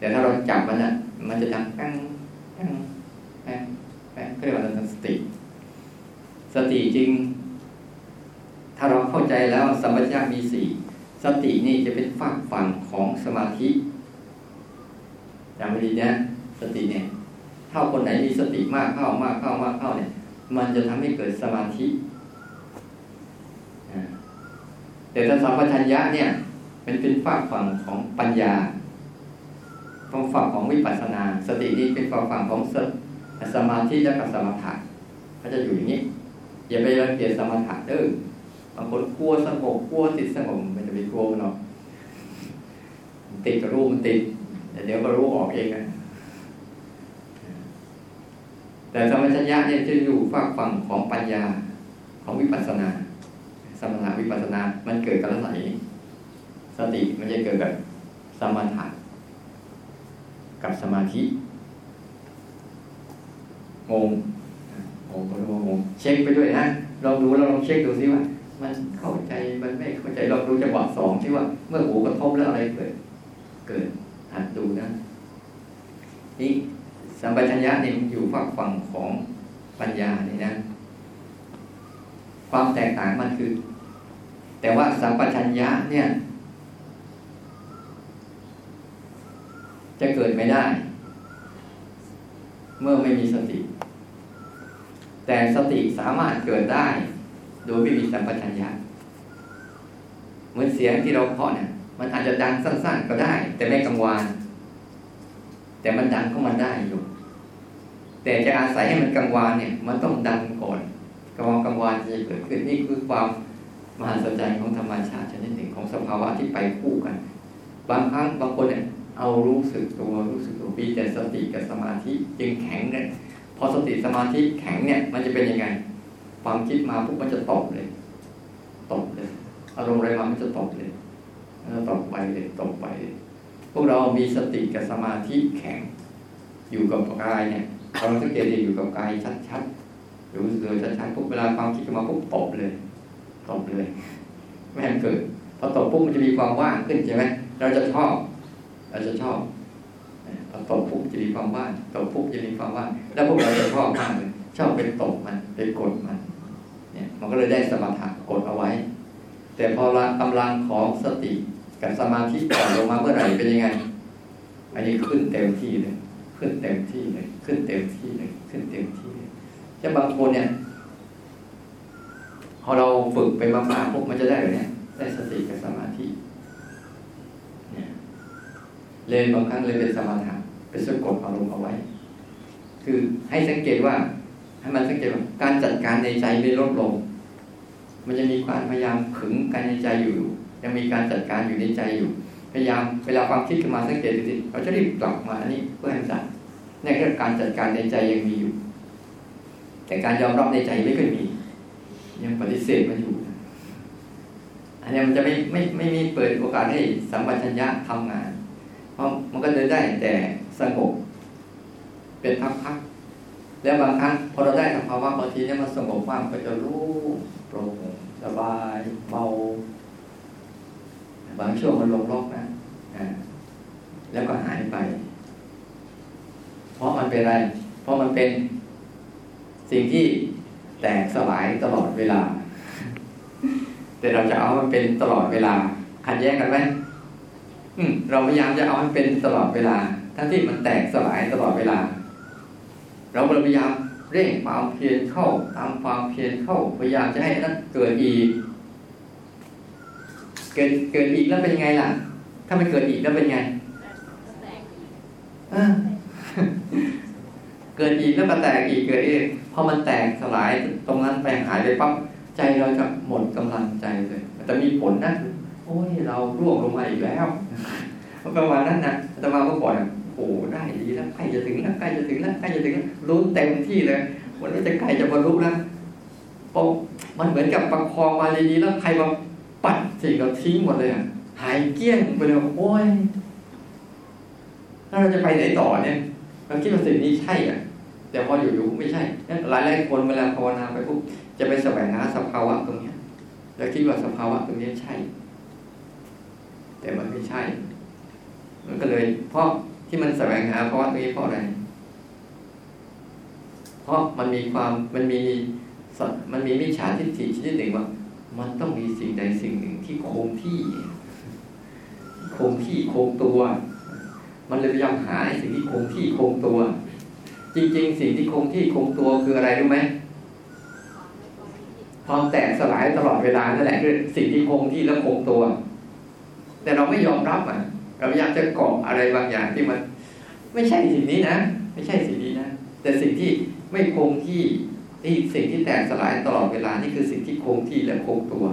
แต่ถ้าเราจับมันอะ มันจะดังกังกังกังกังเรียกว่าสติ สติจริง ถ้าเราเข้าใจแล้วสัมปชัญญะมีสี่สตินี่จะเป็นฝากฝั่งของสมาธิจำไว้ดีนะสติเนี่ยถ้าคนไหนมีสติมากเข้ามากเข้ามากเข้าเนี่ย มันจะทำให้เกิดสมาธิแต่ถ้าสัมปชัญญะเนี่ยเป็นเป็นฝากฝั่งของปัญญา ของฝั่งของวิปัสสนา สตินี้เป็นฝั่งฝั่งของสมาธิและกับสมถะก็จะอยู่อย่างนี้อย่าไปรังเกียจสมถะเด้อบางคนกลัวสงบกลัวติดสงบมันจะไปกลัวเนาะติดกับรูปมันติดแต่เดี๋ยวก็รู้ออกเองนะแต่สมัชัญญะเนี่ยจะอยู่ฝากฝั่งของปัญญาของวิปัสสนา สมถะวิปัสสนา มันเกิดกับลักษณะนี้สติมันจะเกิดแบบสมถะ กับสมาธิงงงงก็งงเช็คไปด้วยนะลองดูแล้วลองเช็คดูซิว่า มันเข้าใจมันไม่เข้าใจลองดูจังหวะสองที่ว่า เมื่อหูกระทบแล้วอะไรเกิด เกิดหัดดูนะนี่สัมปชัญญะเนี่ยมันอยู่ฝักฝั่งของปัญญาเนี่ยนะ ความแตกต่างมันคือ แต่ว่าสัมปชัญญะเนี่ย จะเกิดไม่ได้ เมื่อไม่มีสติ แต่สติสามารถเกิดได้ โดยไม่มีสัมปชัญญะเหมือนเสียงที่เราเคาะเนี่ย มันอาจจะดังสั้น ๆ ก็ได้ แต่ไม่กังวาน แต่มันดังก็มันได้อยู่ แต่จะอาศัยให้มันกังวานเนี่ย มันต้องดังก่อนกังวานกังวานจะเกิดขึ้นนี่คือความมหัศจรรย์ของธรรมชาติชนิดหนึ่งของสภาวะที่ไปคู่กัน บางครั้งบางคนเนี่ย เอารู้สึกตัวรู้สึกตัวมีแต่สติกับสมาธิจึงแข็งเนี่ยพอสติสมาธิแข็งเนี่ย มันจะเป็นยังไง ความคิดมาปุ๊บมันจะตกเลยตกเลย อารมณ์อะไรมามันจะตกเลยตกไปเลยตกไปเลยพวกเรามีสติกับสมาธิแข็ง อยู่กับกายเนี่ยเราสังเกตดีอยู่กับกายชัดๆรู้เลยชัดๆปุ๊บเวลาความคิดมาปุ๊บตกเลยตกเลยแม่เกิดพอตกปุ๊บมันจะมีความว่างขึ้นใช่ไหมเราจะชอบ เราจะชอบตกปุ๊บจะมีความว่างตกปุ๊บจะมีความว่างแล้วพวกเราจะชอบมากเลยชอบเป็นตกมันเป็นกดมัน เนี่ย มันก็เลยได้สมาธิกดเอาไว้ แต่พอละกำลังของสติกับสมาธิต่อลงมาเมื่อไหร่เป็นยังไง อันนี้ขึ้นเต็มที่เลย ขึ้นเต็มที่เลย ขึ้นเต็มที่เลย ขึ้นเต็มที่เลยจะบางคนเนี่ย พอเราฝึกไปมากๆพวกมันจะได้แบบนี้ได้สติกับสมาธิ เรียนบางครั้งเลยเป็นสมาธิเป็นสะกดอารมณ์เอาไว้ คือให้สังเกตว่า ให้มันสังเกตว่าการจัดการในใจไม่ลดลง มันจะมีความพยายามขึงการในใจอยู่ ยังมีการจัดการอยู่ในใจอยู่ พยายามเวลาความคิดขึ้นมาสังเกตดูสิเราจะรีบกลับมาอันนี้เพื่อให้จัดนี่คือการจัดการในใจยังมีอยู่ แต่การยอมรับในใจไม่เคยมี ยังปฏิเสธมันอยู่อันนี้มันจะไม่ไม่ไม่มีเปิดโอกาสให้สัมปชัญญะทำงาน ราะมันก็เดินได้แต่สงบเป็นพักๆแล้วบางครั้งพอเราได้สภาวะบางทีเนี่ยมันสงบว่างก็จะรู้โปร่งสบายเบาบางช่วงมันลงล็อกนะแล้วก็หายไป เพราะมันเป็นอะไร เพราะมันเป็นสิ่งที่แตกสลายตลอดเวลา แต่เราจะเอามันเป็นตลอดเวลา ขัดแย้งกันไหม อืม เราพยายามจะเอามันเป็นตลอดเวลาทั้งที่มันแตกสลายตลอดเวลา เราพยายามเร่งความเพียรเข้าตามความเพียรเข้าพยายามจะให้นั้นเกิดอีก เกิดเกิดอีกแล้วเป็นไงล่ะ ถ้ามันเกิดอีกแล้วเป็นไงเกิดอีกแล้วมาแตกอีกเกิดอีกพอมันแตกสลายตรงนั้นไปหายไปปั๊บใจเราจะหมดกำลังใจเลยแต่มีผลนะโอ้ยเราร่วงลงมาอีกแล้วประมาณนั้นนะแต่มาเมื่อก่อนโอ้ได้ดีแล้วใกล้จะถึงแล้วใกล้จะถึงแล้วใกล้จะถึงแล้วลุ้นเต็มที่เลยวันนี้จะใกล้จะบรรลุแล้วปมันเหมือนกับประคองมาดีๆแล้วใครมาปัดสิ่งเราทิ้งหมดเลยอะหายเกี้ยงไปเลยโอ้ยถ้าเราจะไปไหนต่อเนี่ยเราคิดว่าสิ่งนี้ใช่อะ แต่พออยู่ๆไม่ใช่หลายหลายคนเวลาภาวนาไปปุ๊บจะไปแสวงหาสภาวะตรงนี้แล้วคิดว่าสภาวะตรงนี้ใช่ แต่มันไม่ใช่ มันก็เลย เพราะที่มันแสวงหาภาวะตรงนี้เพราะอะไร เพราะมันมีความมันมีมันมีมิจฉาทิฏฐิชนิดหนึ่งว่า มันต้องมีสิ่งใดสิ่งหนึ่งที่คงที่คงที่คงตัว มันเลยพยายามหาสิ่งที่คงที่คงตัว จริง ๆ สิ่งที่คงที่คงตัวคืออะไรรู้ไหมความแตกสลายตลอดเวลานั่นแหละคือสิ่งที่คงที่และคงตัว แต่เราไม่ยอมรับอะ เราอยากจะเกาะอะไรบางอย่างที่มัน ไม่ใช่สิ่งนี้นะ ไม่ใช่สิ่งนี้นะ แต่สิ่งที่ไม่คงที่นี่สิ่งที่แตกสลายตลอดเวลานี่คือสิ่งที่คงที่และคงตัว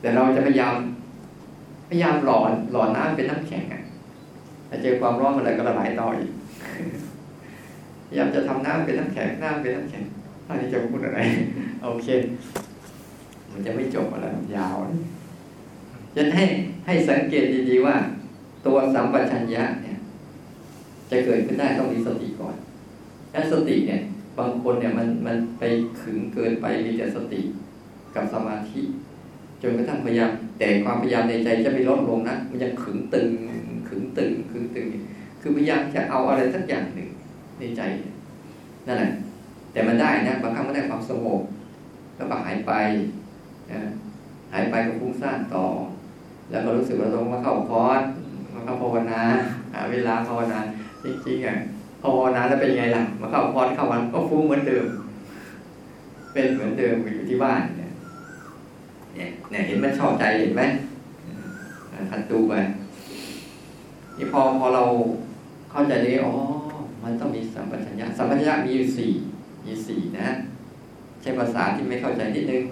แต่เราจะพยายามพยายามหล่อหลอน้ำเป็นน้ำแข็งอะเจอความร้อนอะไรก็ละลายต่ออีกพยายามจะทำน้ำเป็นน้ำแข็งน้ำเป็นน้ำแข็งอันนี้จะพูดอะไร โอเค มันจะไม่จบอะไรยาว จะให้ให้สังเกตดีๆว่า ตัวสัมปชัญญะเนี่ย จะเกิดขึ้นได้ต้องมีสติก่อนถ้าสติเนี่ย บางคนเนี่ยมันมันไปขึงเกินไปมีแต่สติกับสมาธิ จนกระทั่งพยายามแต่ความพยายามในใจจะไม่ลดลงนะมันยังขึงตึงขึงตึงขึงตึง คือพยายามจะเอาอะไรสักอย่างหนึ่งในใจนั่นแหละแต่มันได้นะบางครั้งมันได้ความสงบแล้วก็หายไปนะหายไปก็ฟุ้งซ่านต่อ แล้วก็รู้สึกว่าต้องมาเข้าคอร์สมาเข้าภาวนาหาเวลาภาวนาจริงๆอะภาวนาแล้วเป็นไงล่ะมาเข้าคอร์สเข้าวันก็ฟุ้งเหมือนเดิม เป็นเหมือนเดิมอยู่ที่บ้านเนี่ยเนี่ยเห็นมันชอบใจเห็นไหมขัดตูไปนี่พอพอเราเข้าใจนี้อ๋อมันต้องมีสัมปชัญญะสัมปชัญญะมีอยู่สี่มีสี่นะ ใช้ภาษาที่ไม่เข้าใจนิดนึง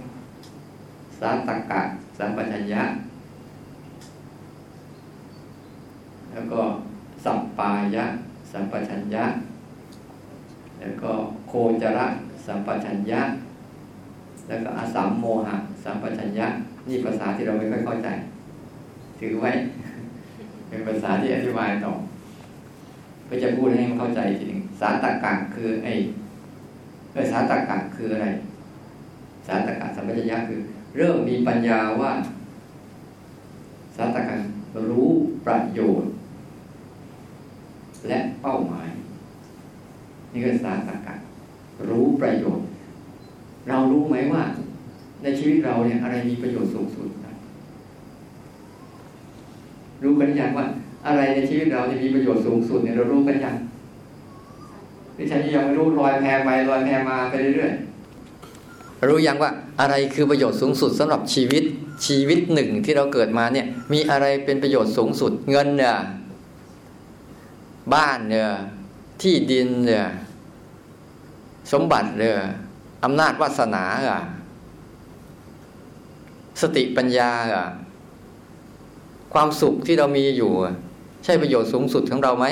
สาตกะสัมปชัญญะ แล้วก็สัมปายะ สัมปชัญญะ แล้วก็โคจระ สัมปชัญญะ แล้วก็อสัมโมหะ สัมปชัญญะ นี่ภาษาที่เราไม่ค่อยเข้าใจ ถือไว้ เป็นภาษาที่อธิบายต่อก็จะพูดให้มันเข้าใจทีหนึ่งสารตกะคือไอ้เออสารตกะคืออะไร สารตกะสัมปชัญญะคือ เริ่มมีปัญญาว่าสารตกะรู้ประโยชน์ และเป้าหมาย นี่คือสาสตกะรู้ประโยชน์ เรารู้ไหมว่า ในชีวิตเราเนี่ยอะไรมีประโยชน์สูงสุดรู้กันยังว่า อะไรในชีวิตเราที่มีประโยชน์สูงสุดเนี่ยเรารู้กันยังที่ฉันยังไม่รู้ลอยแพไปลอยแพมาไปเรื่อยๆรู้ยังว่าอะไรคือประโยชน์สูงสุดสำหรับชีวิตชีวิตหนึ่งที่เราเกิดมาเนี่ย มีอะไรเป็นประโยชน์สูงสุด เงินเนี่ยบ้านเนี่ยที่ดินเนี่ย สมบัติเนี่ยอำนาจวาสนาอะสติปัญญาอะความสุขที่เรามีอยู่ ใช่ประโยชน์สูงสุดของเราไหม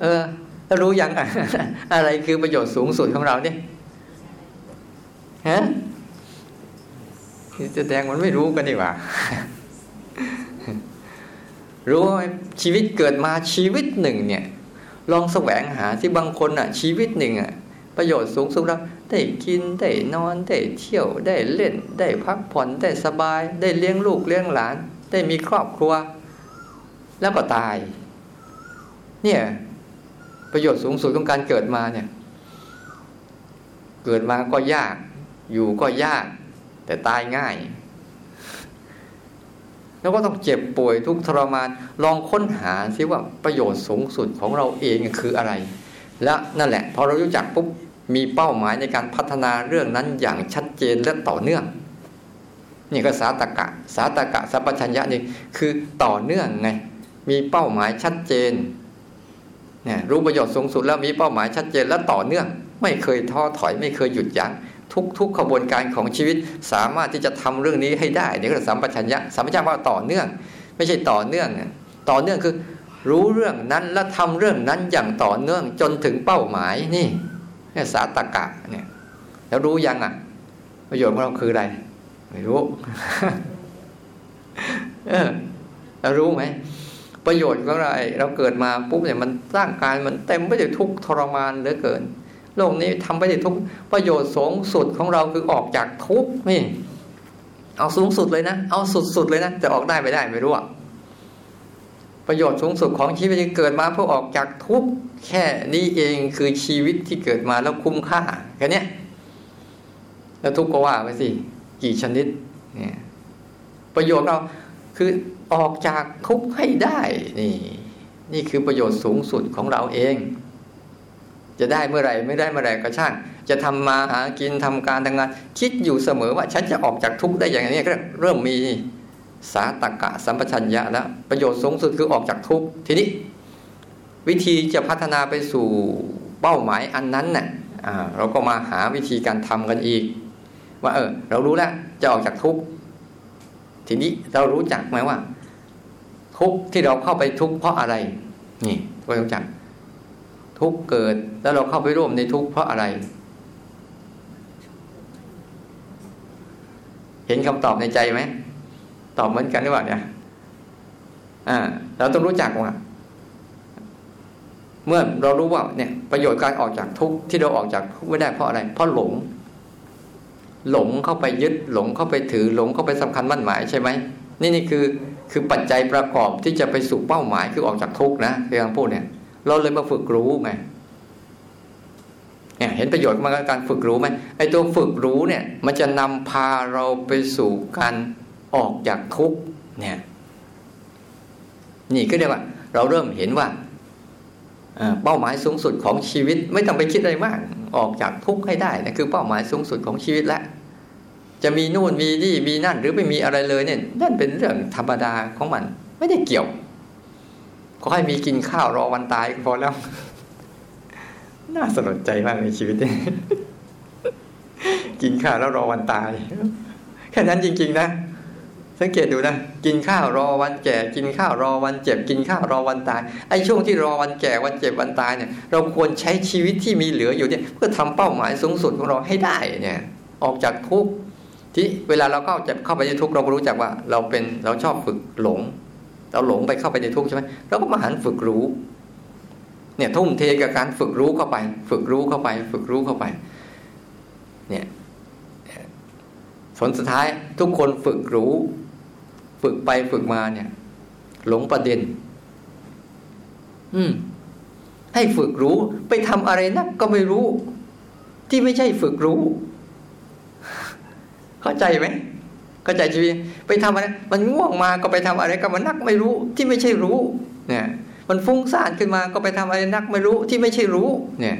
เออรู้ยังอะไรคือประโยชน์สูงสุดของเราเนี่ยฮะจะแดงมันไม่รู้กันดีกว่า รู้ชีวิตเกิดมาชีวิตหนึ่งเนี่ย ลองแสวงหาที่บางคนอะ ชีวิตหนึ่งอะ ประโยชน์สูงสุดเราได้กินได้นอนได้เที่ยวได้เล่น ได้พักผ่อนได้สบาย ได้เลี้ยงลูกเลี้ยงหลาน ได้มีครอบครัว แล้วก็ตาย เนี่ย ประโยชน์สูงสุดของการเกิดมาเนี่ย เกิดมาก็ยาก อยู่ก็ยาก แต่ตายง่าย แล้วก็ต้องเจ็บป่วยทุกทรมาน ลองค้นหาซิว่าประโยชน์สูงสุดของเราเองคืออะไร และนั่นแหละ พอเรารู้จักปุ๊บมีเป้าหมายในการพัฒนาเรื่องนั้นอย่างชัดเจนและต่อเนื่อง นี่ก็สาตกะ สาตกะสัพพัญญะนี่คือต่อเนื่องไง มีเป้าหมายชัดเจนเนี่ยรู้ประโยชน์สูงสุดแล้วมีเป้าหมายชัดเจนและต่อเนื่อง ไม่เคยท้อถอยไม่เคยหยุดยัง้ง ทุกๆขบวนการของชีวิต สามารถที่จะทำเรื่องนี้ให้ได้เนี่ก็สัมปชัญญะสัมปชัญญะว่าต่อเนื่อง ไม่ใช่ต่อเนื่องต่อเนื่องคือ รู้เรื่องนั้นและทำเรื่องนั้นอย่างต่อเนื่องจนถึงเป้าหมายนี่นี่สาตกะเนี่ยแล้วรู้ยังอะ ประโยชน์ของเราคืออะไร ไม่รู้เออแล้วรู้ไหมประโยชน์ของเราเราเกิดมาปุ๊บเนี่ยมันร่างกายมันเต็มไปด้วยทุกข์ทรมานเหลือเกิน โลกนี้ทำไปได้ทุกประโยชน์สูงสุดของเราคือออกจากทุกนี่ เอาสูงสุดเลยนะ เอาสุดๆเลยนะจะออกได้ไม่ได้ไม่รู้อะประโยชน์สูงสุดของชีวิตที่เกิดมาเพื่อออกจากทุกแค่นี้เองคือชีวิตที่เกิดมาแล้วคุ้มค่าแค่นี้แล้วทุกก็ว่าไปสิ กี่ชนิดเนี่ยประโยชน์เราคือออกจากทุกข์ให้ได้นี่ นี่คือประโยชน์สูงสุดของเราเอง จะได้เมื่อไหร่ไม่ได้เมื่อไหร่ก็ช่าง จะทำมาหากินทำการทำงาน คิดอยู่เสมอว่าฉันจะออกจากทุกข์ได้อย่างนี้ก็เริ่มมีสาตกะสัมปชัญญะแล้วประโยชน์สูงสุดคือออกจากทุกข์ทีนี้ วิธีจะพัฒนาไปสู่เป้าหมายอันนั้นเนะ่ะเราก็มาหาวิธีการทำกันอีก ว่าเออ เรารู้แล้วจะออกจากทุกข์ทีนี้เรารู้จักไหมว่า ทุกข์ที่เราเข้าไปทุกข์เพราะอะไร นี่ก็ต้จัก ทุกเกิดแล้วเราเข้าไปร่วมในทุกเพราะอะไร เห็นคำตอบในใจไหมตอบเหมือนกันหรือเปล่าเนี่ยอ่าเราต้องรู้จักว่าเมื่อเรารู้ว่าเนี่ยประโยชน์การออกจากทุกที่เราออกจากทุกไม่ได้เพราะอะไร เพราะหลง หลงเข้าไปยึดหลงเข้าไปถือหลงเข้าไปสำคัญมั่นหมายใช่ไหมนี่นี่คือคือปัจจัยประกอบที่จะไปสู่เป้าหมายคือออกจากทุกนะเรื่องพูดเนี่ย เราเลยมาฝึกรู้ไงเนี่ยเห็นประโยชน์มาการฝึกรู้ไหมไอ้ตัวฝึกรู้เนี่ย มันจะนำพาเราไปสู่การออกจากทุกเนี่ยนี่ก็เรียกว่า เราเริ่มเห็นว่าเป้าหมายสูงสุดของชีวิต ไม่ต้องไปคิดอะไรมาก ออกจากทุกข์ให้ได้นะคือเป้าหมายสูงสุดของชีวิตแล้วจะมีนู่นมีนี่มีนั่นหรือไม่มีอะไรเลยเนี่ยนั่นเป็นเรื่องธรรมดาของมัน ไม่ได้เกี่ยว ขอให้มีกินข้าวรอวันตายก็พอแล้ว น่าสนใจมากในชีวิตนี้กินข้าวแล้วรอวันตาย แค่นั้นจริง ๆ นะ สังเกตดูนะ กินข้าวรอวันแก่ กินข้าวรอวันเจ็บ กินข้าวรอวันตาย ไอ้ช่วงที่รอวันแก่วันเจ็บวันตายเนี่ย เราควรใช้ชีวิตที่มีเหลืออยู่เนี่ย เพื่อทำเป้าหมายสูงสุดของเราให้ได้เนี่ย ออกจากทุกที่เวลาเราเข้าจะเข้าไปในทุกเราก็รู้จักว่า เราเป็นเราชอบฝึกหลง เราหลงไปเข้าไปในทุกข์ใช่ไหมเราก็มาหันฝึกรู้ เนี่ยทุ่มเทกับการฝึกรู้เข้าไป ฝึกรู้เข้าไป ฝึกรู้เข้าไป เนี่ยผลสุดท้ายทุกคนฝึกรู้ ฝึกไปฝึกมาเนี่ย หลงประเด็น อืม ให้ฝึกรู้ไปทำอะไรนักก็ไม่รู้ ที่ไม่ใช่ฝึกรู้ เข้าใจไหม เข้าใจชีวิตไปทำอะไรมันง่วงมาก็ไปทำอะไรก็มันนักไม่รู้ที่ไม่ใช่รู้เนี่ยมันฟุ้งซ่านขึ้นมาก็ไปทำอะไรนักไม่รู้ที่ไม่ใช่รู้เนี่ย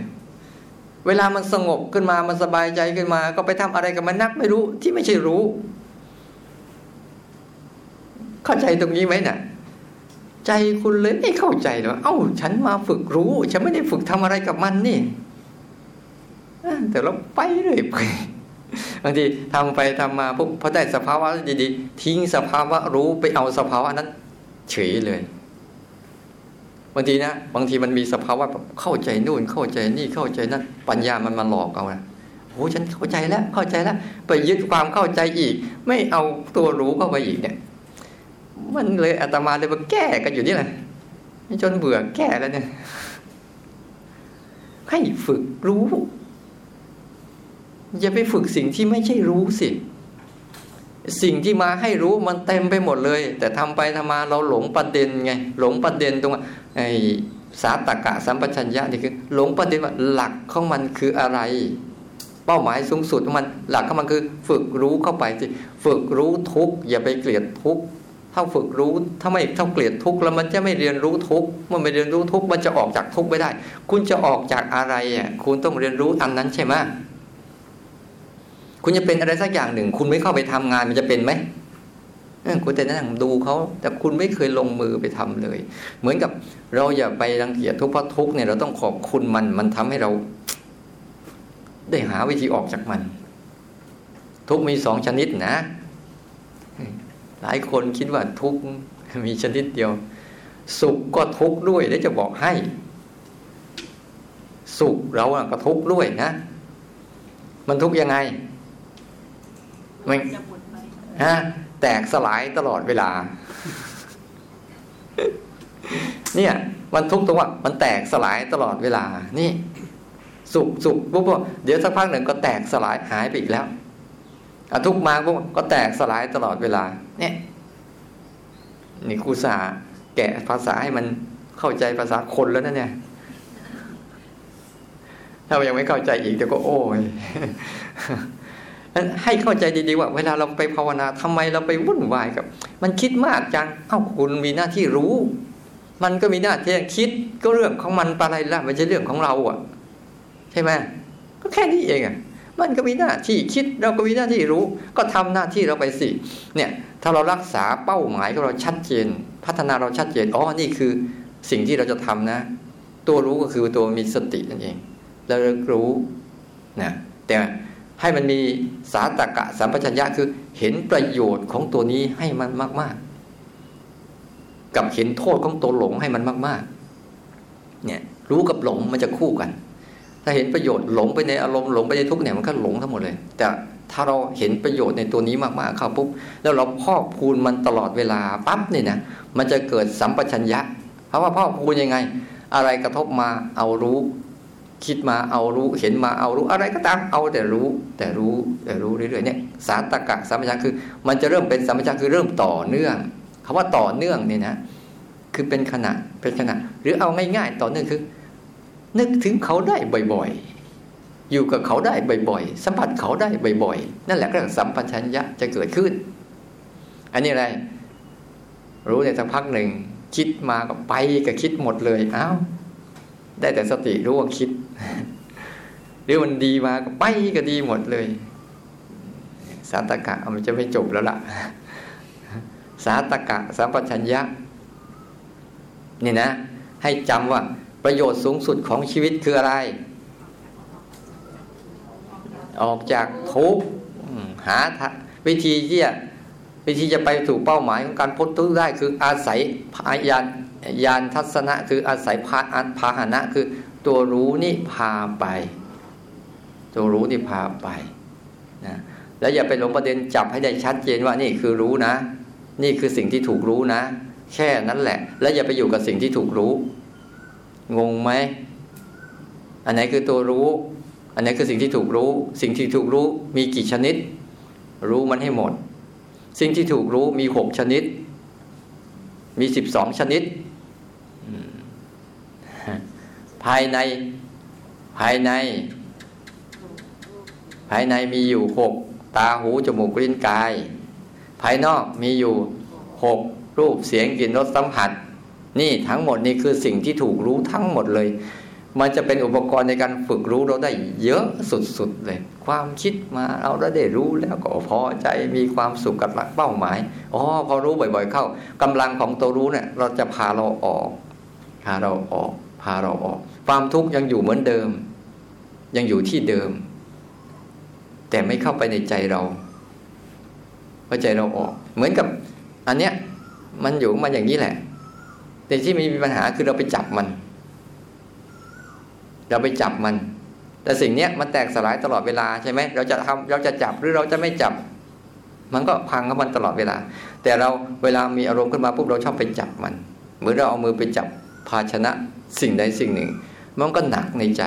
เวลามันสงบขึ้นมามันสบายใจขึ้นมา ก็ไปทำอะไรกับมันนักไม่รู้ที่ไม่ใช่รู้ เข้าใจตรงนี้ไหมเนะ่ะใจคุณเลยไม่เข้าใจหรอเอ้า ฉันมาฝึกรู้ ฉันไม่ได้ฝึกทำอะไรกับมันนี่แต่เราไปเลยไป บางทีทำไปทำมาปุ๊บพอได้สภาวะดีๆ ทิ้งสภาวะรู้ไปเอาสภาวะนั้น เฉยเลยบางทีนะบางทีมันมีสภาวะเข้าใจนู่นเข้าใจนี่เข้าใจนั่นปัญญามันมาหลอกเอานะโอ้ฉันเข้าใจแล้วเข้าใจแล้วไปยึดความเข้าใจอีก ไม่เอาตัวรู้เข้าไปอีกเนี่ย มันเลยอาตมาเลยมาแก้กันอยู่นี่แหละจนเบื่อแก้แล้วเนี่ยให้ฝึกรู้ อย่าไปฝึกสิ่งที่ไม่ใช่รู้สิ สิ่งที่มาให้รู้มันเต็มไปหมดเลย แต่ทำไปทำมาเราหลงประเด็นไง หลงประเด็นตรงไอ้สาตกะสัมปชัญญะนี่คือ หลงประเด็นว่าหลักของมันคืออะไร เป้าหมายสูงสุดของมันหลักของมันคือ ฝึกรู้เข้าไปสิฝึกรู้ทุกอย่าไปเกลียดทุกถ้าฝึกรู้ถ้าไม่ถ้าเกลียดทุกแล้วมันจะไม่เรียนรู้ทุกเมื่อไม่เรียนรู้ทุกมันจะออกจากทุกไม่ได้ คุณจะออกจากอะไรอะคุณต้องเรียนรู้อันนั้นใช่ไหม คุณจะเป็นอะไรสักอย่างหนึ่ง คุณไม่เข้าไปทำงานมันจะเป็นไหมคุณแต่นั่งดูเขาแต่คุณไม่เคยลงมือไปทำเลย เหมือนกับเราอย่าไปรังเกียจทุกข์เพราะทุกข์เนี่ยเราต้องขอบคุณมันมันทำให้เรา ได้หาวิธีออกจากมัน ทุกมีสองชนิดนะ หลายคนคิดว่าทุกมีชนิดเดียว สุขก็ทุกด้วยแล้วจะบอกให้ สุขเราก็ทุกด้วยนะ มันทุกยังไง มันฮะแตกสลายตลอดเวลา เนี่ย มันทุกตรงว่ามันแตกสลายตลอดเวลา นี่ สุขสุขปุ๊บเดี๋ยวสักพักหนึ่งก็แตกสลายหายไปอีกแล้วอทุกมาปุ๊บก็แตกสลายตลอดเวลา เนี่ย นี่ครูสาแกะภาษาให้มันเข้าใจภาษาคนแล้วนะเนี่ย ถ้ายังไม่เข้าใจอีกเดี๋ยวก็โอ้ย ให้เข้าใจดีๆว่า เวลาเราไปภาวนาทำไมเราไปวุ่นวายกับ มันคิดมากจังเอ้าคุณมีหน้าที่รู้ มันก็มีหน้าที่คิดก็เรื่องของมันอะไรละม่ใช่เรื่องของเราอะ ใช่ไหมก็แค่นี้เองอะมันก็มีหน้าที่คิดเราก็มีหน้าที่รู้ ก็ทำหน้าที่เราไปสิเนี่ยถ้าเรารักษาเป้าหมายของเราชัดเจน พัฒนาเราชัดเจนอ๋อนี่คือสิ่งที่เราจะทำนะ ตัวรู้ก็คือตัวมีสตินั่นเองเรารู้นะแต่ ให้มันมีสาตกะสัมปชัญญะคือเห็นประโยชน์ของตัวนี้ให้มันมาก ๆ กับเห็นโทษของตัวหลงให้มันมาก ๆ เนี่ย รู้กับหลงมันจะคู่กัน ถ้าเห็นประโยชน์หลงไปในอารมณ์หลงไปในทุกเนี่ยมันก็หลงทั้งหมดเลย แต่ถ้าเราเห็นประโยชน์ในตัวนี้มากๆเข้าปุ๊บแล้วเราพอกพูนมันตลอดเวลาปั๊บนี่นะมันจะเกิดสัมปชัญญะเพราะว่าพอกพูนยังไง อะไรกระทบมาเอารู้ คิดมาเอารู้เห็นมาเอารู้อะไรก็ตามเอาแต่รู้ แต่รู้แต่รู้เรื่อยๆเนี่ยสารตะกะสัมปชัญญะคือ มันจะเริ่มเป็นสัมปชัญญะคือเริ่มต่อเนื่องคำว่าต่อเนื่องเนี่ยนะคือเป็นขณะเป็นขณะ หรือเอาง่ายๆ ต่อเนื่องคือ นึกถึงเขาได้บ่อยๆ อยู่กับเขาได้บ่อยๆ สัมผัสเขาได้บ่อยๆ นั่นแหละก็สัมปชัญญะจะเกิดขึ้น อันนี้อะไร รู้ในสักพักหนึ่งคิดมาก็ไปก็คิดหมดเลยอ้าวได้แต่สติรู้ว่าคิด หรือมันดีมากไปก็ดีหมดเลย สาตกะมันจะไม่จบแล้วล่ะ สาตกะสัมปชัญญะนี่นะ ให้จำว่าประโยชน์สูงสุดของชีวิตคืออะไร ออกจากทุกข์หาวิธีที่จะวิธีจะไปถูกเป้าหมายของการพ้นทุกข์ได้ คืออาศัยพยานยานทัศนะ คืออาศัยพาพาหนะ คือ ตัวรู้นี่พาไป ตัวรู้นี่พาไปนะแล้วอย่าไปหลงประเด็นจับให้ได้ชัดเจนว่านี่คือรู้นะ นี่คือสิ่งที่ถูกรู้นะ แค่นั้นแหละ แล้วอย่าไปอยู่กับสิ่งที่ถูกรู้ งงไหมอันไหนคือตัวรู้ อันไหนคือสิ่งที่ถูกรู้ สิ่งที่ถูกรู้มีกี่ชนิด รู้มันให้หมด สิ่งที่ถูกรู้มีหกชนิด มีสิบสองชนิด ภายในภายใน ภายในมีอยู่หกตาหูจมูกลิ้นกาย ภายนอกมีอยู่หกรูปเสียงกลิ่นรสสัมผัส นี่ทั้งหมดนี่คือสิ่งที่ถูกรู้ทั้งหมดเลย มันจะเป็นอุปกรณ์ในการฝึกรู้เราได้เยอะสุดๆเลย ความคิดมาเราได้รู้แล้วก็พอใจมีความสุขกับหลักเป้าหมายอ๋อพอรู้บ่อย ๆ เข้ากำลังของตัวรู้เนี่ย เราจะพาเราออกพาเราออกาเราออก ความทุกข์ยังอยู่เหมือนเดิม ยังอยู่ที่เดิม แต่ไม่เข้าไปในใจเราเพราะใจเราออก เหมือนกับ อันเนี้ย มันอยู่มาอย่างนี้แหละ แต่ที่มีปัญหาคือเราไปจับมัน เราไปจับมัน แต่สิ่งเนี้ยมันแตกสลายตลอดเวลาใช่ไหมเราจะทำเราจะจับหรือเราจะไม่จับ มันก็พังกับมันตลอดเวลา แต่เราเวลามีอารมณ์ขึ้นมาปุ๊บเราชอบไปจับมัน เหมือนเราเอามือไปจับ ภาชนะสิ่งใดสิ่งหนึ่ง มันก็หนักในใจ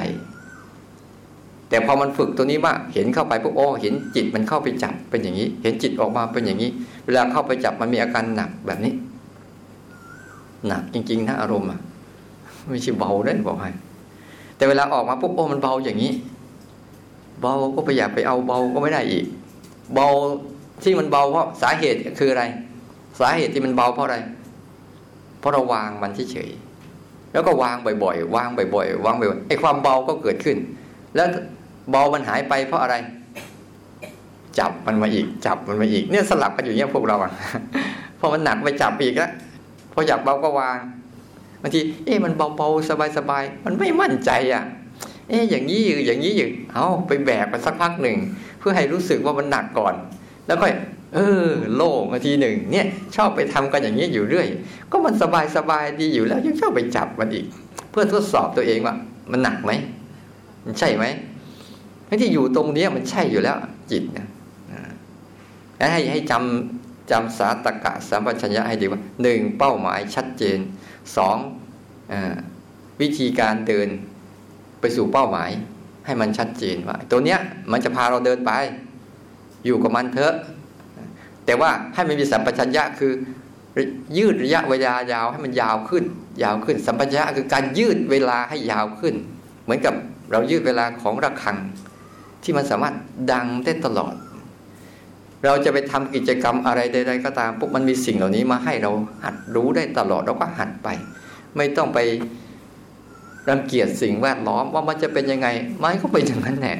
แต่พอมันฝึกตัวนี้ว่าเห็นเข้าไปปุ๊บโอ้เห็นจิตมันเข้าไปจับเป็นอย่างนี้ เห็นจิตออกมาเป็นอย่างนี้ เวลาเข้าไปจับมันมีอาการหนักแบบนี้ หนักจริงๆนะอารมณ์อะไม่ใช่เบาได้บอกให้แต่เวลาออกมาปุ๊บโอ้มันเบาอย่างนี้ เบาก็ไปอยากไปเอาเบาก็ไม่ได้อีก เบาที่มันเบาเพราะสาเหตุคืออะไร สาเหตุที่มันเบาเพราะอะไร เพราะเราวางมันเฉยๆ แล้วก็วางบ่อยๆวางบ่อยๆวางบ่อยๆไอ้ความเบาก็เกิดขึ้น แล้วเบามันหายไปเพราะอะไร จับมันมาอีก จับมันมาอีก เนี่ยสลับกันอยู่เนี้ยพวกเราอะพอมันหนักไปจับอีกแล้วพออยากเบาก็วางบางทีเอ๊ะมันเบาๆสบายๆมันไม่มั่นใจอะ เอ๊ะอย่างนี้อยู่อย่างนี้อยู่เอาไปแบกไปสักพักหนึ่งเพื่อให้รู้สึกว่ามันหนักก่อน แล้วค่อย เออ โล่งทีหนึ่งเนี่ย ชอบไปทำกันอย่างนี้อยู่เรื่อย ก็มันสบายสบายดีอยู่แล้วยังชอบไปจับมันอีก เพื่อทดสอบตัวเองว่า มันหนักไหมมันใช่ไหมที่อยู่ตรงนี้มันใช่อยู่แล้ว จิตนะให้ให้จำจำสาตกะสัมปชัญญะให้ดีว่าหนึ่งเป้าหมายชัดเจนสองวิธีการเดินไปสู่เป้าหมาย ให้มันชัดเจนว่า ตัวเนี้ยมันจะพาเราเดินไป อยู่กับมันเถอะ แต่ว่าให้มันมีสัมปชัญญะคือยืดระยะเวลายาวให้มันยาวขึ้น ยาวขึ้น สัมปชัญญะคือการยืดเวลาให้ยาวขึ้น เหมือนกับเรายืดเวลาของระฆัง ที่มันสามารถดังได้ตลอด เราจะไปทำกิจกรรมอะไรใด ๆ ก็ตามปุ๊บมันมีสิ่งเหล่านี้มาให้เราหัดรู้ได้ตลอดเราก็หัดไป ไม่ต้องไปรังเกียจสิ่งแวดล้อมว่ามันจะเป็นยังไงมันก็เป็นอย่างนั้นแหละ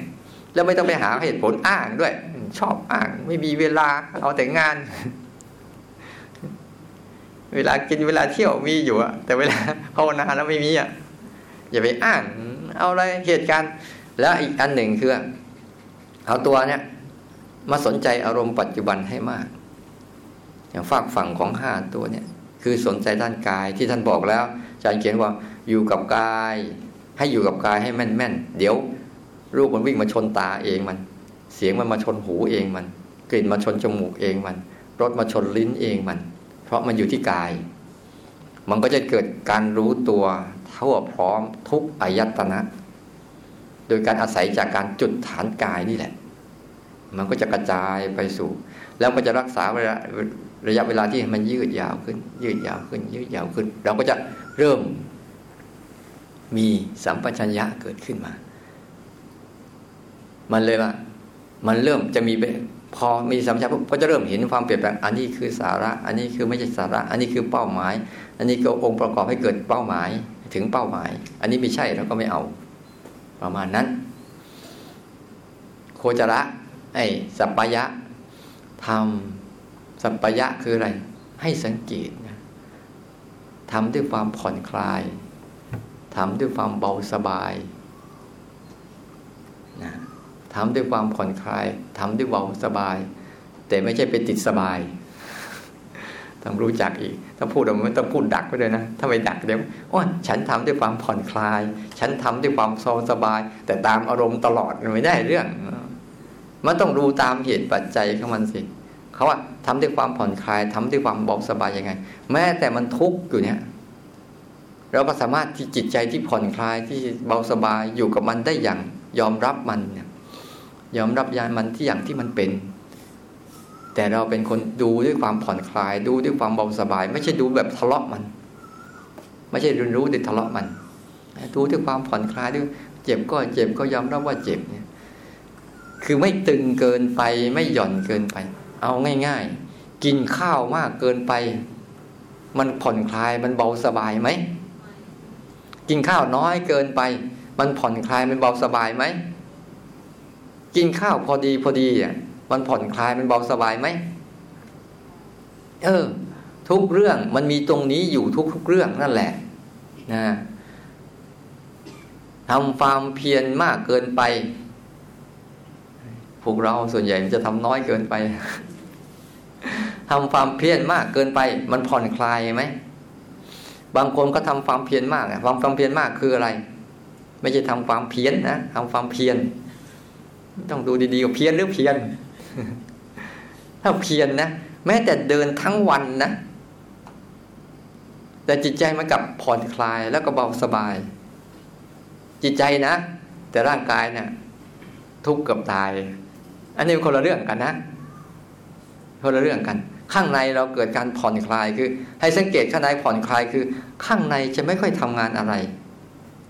แล้วไม่ต้องไปหาเหตุผลอ้างด้วย ชอบอ้าง ไม่มีเวลาเอาแต่งาน เวลากินเวลาเที่ยวมีอยู่อะแต่เวลาภาวนาแล้วไม่มีอะอย่าไปอ้างเอาอะไรเหตุการณ์ แล้วอีกอันหนึ่งคือ เอาตัวเนี้ยมาสนใจอารมณ์ปัจจุบันให้มาก อย่างฝากฝั่งของห้าตัวเนี่ย คือสนใจด้านกายที่ท่านบอกแล้วอาจารย์เขียนว่าอยู่กับกาย ให้อยู่กับกายให้แม่นแม่นเดี๋ยวรูปมันวิ่งมาชนตาเองมัน สียงมันมาชนหูเองมัน กลิ่นมาชนจมูกเองมันรสมาชนลิ้นเองมัน เพราะมันอยู่ที่กาย มันก็จะเกิดการรู้ตัวเท่าพร้อมทุกอายตนะ โดยการอาศัยจากการจุดฐานกายนี่แหละ มันก็จะกระจายไปสู่ แล้วก็จะรักษาระยะระยะเวลาที่มันยืดยาวขึ้น ยืดยาวขึ้น ยืดยาวขึ้น เราก็จะเริ่มมีสัมปชัญญะเกิดขึ้นมา มันเลยว่า มันเริ่มจะมีพอมีสัมผัสก็จะเริ่มเห็นความเปลี่ยนแปลงอันนี้คือสาระ อันนี้คือไม่ใช่สาระ อันนี้คือเป้าหมาย อันนี้ก็องค์ประกอบให้เกิดเป้าหมายถึงเป้าหมาย อันนี้ไม่ใช่เราก็ไม่เอา ประมาณนั้น โคจระไอ้สัปปายะทำสัปปายะคืออะไร ให้สังเกตนะทำด้วยความผ่อนคลายทำด้วยความเบาสบายนะ ทำด้วยความผ่อนคลายทำด้วยเบาสบาย แต่ไม่ใช่ไปติดสบายต้องรู้จักอีก ถ้าพูดเราไม่ต้องพูดดักไปเลยนะ ถ้าไม่ดักเดี๋ยวโอ้ฉันทำด้วยความผ่อนคลาย ฉันทำด้วยความโซสบาย แต่ตามอารมณ์ตลอดไม่ได้เรื่อง มันต้องดูตามเหตุปัจจัยของมันสิ เขาว่าทำด้วยความผ่อนคลายทำด้วยความเบาสบายยังไง แม้แต่มันทุกข์อยู่เนี่ย เราก็สามารถที่จิตใจที่ผ่อนคลายที่เบาสบายอยู่กับมันได้อย่างยอมรับมันเนี่ย ยอมรับยานมันที่อย่างที่มันเป็น แต่เราเป็นคนดูด้วยความผ่อนคลาย ดูด้วยความเบาสบาย ไม่ใช่ดูแบบทะเลาะมัน ไม่ใช่เรียนรู้ด้วยทะเลาะมัน ดูด้วยความผ่อนคลายด้วย เจ็บก็เจ็บก็ยอมรับว่าเจ็บเนี่ย คือไม่ตึงเกินไปไม่หย่อนเกินไป เอาง่าย ๆ กินข้าวมากเกินไป มันผ่อนคลายมันเบาสบายไหมกินข้าวน้อยเกินไป มันผ่อนคลายมันเบาสบายไหม กินข้าวพอดีพอดีอะมันผ่อนคลายมันเบาสบายไหมเออ ทุกเรื่องมันมีตรงนี้อยู่ทุกทุกเรื่องนั่นแหละนะทำความเพียรมากเกินไป พวกเราส่วนใหญ่จะทำน้อยเกินไปทำความเพียรมากเกินไป มันผ่อนคลายไหมบางคนก็ทำความเพียรมากความความเพียรมากคืออะไร ไม่ใช่ทำความเพียรนนะทำความเพียร ต้องดูดีๆว่าเพี้ยรหรือเพี้ยรถ้าเพี้ยนนะ แม้แต่เดินทั้งวันนะ แต่จิตใจมันกับผ่อนคลายแล้วก็เบาสบาย จิตใจนะ แต่ร่างกายเนะี่ยทุกข์กับตาย อันนี้คนละเรื่องกันนะคนละเรื่องกัน ข้างในเราเกิดการผ่อนคลายคือ ให้สังเกตข้างในผ่อนคลายคือ ข้างในจะไม่ค่อยทำงานอะไร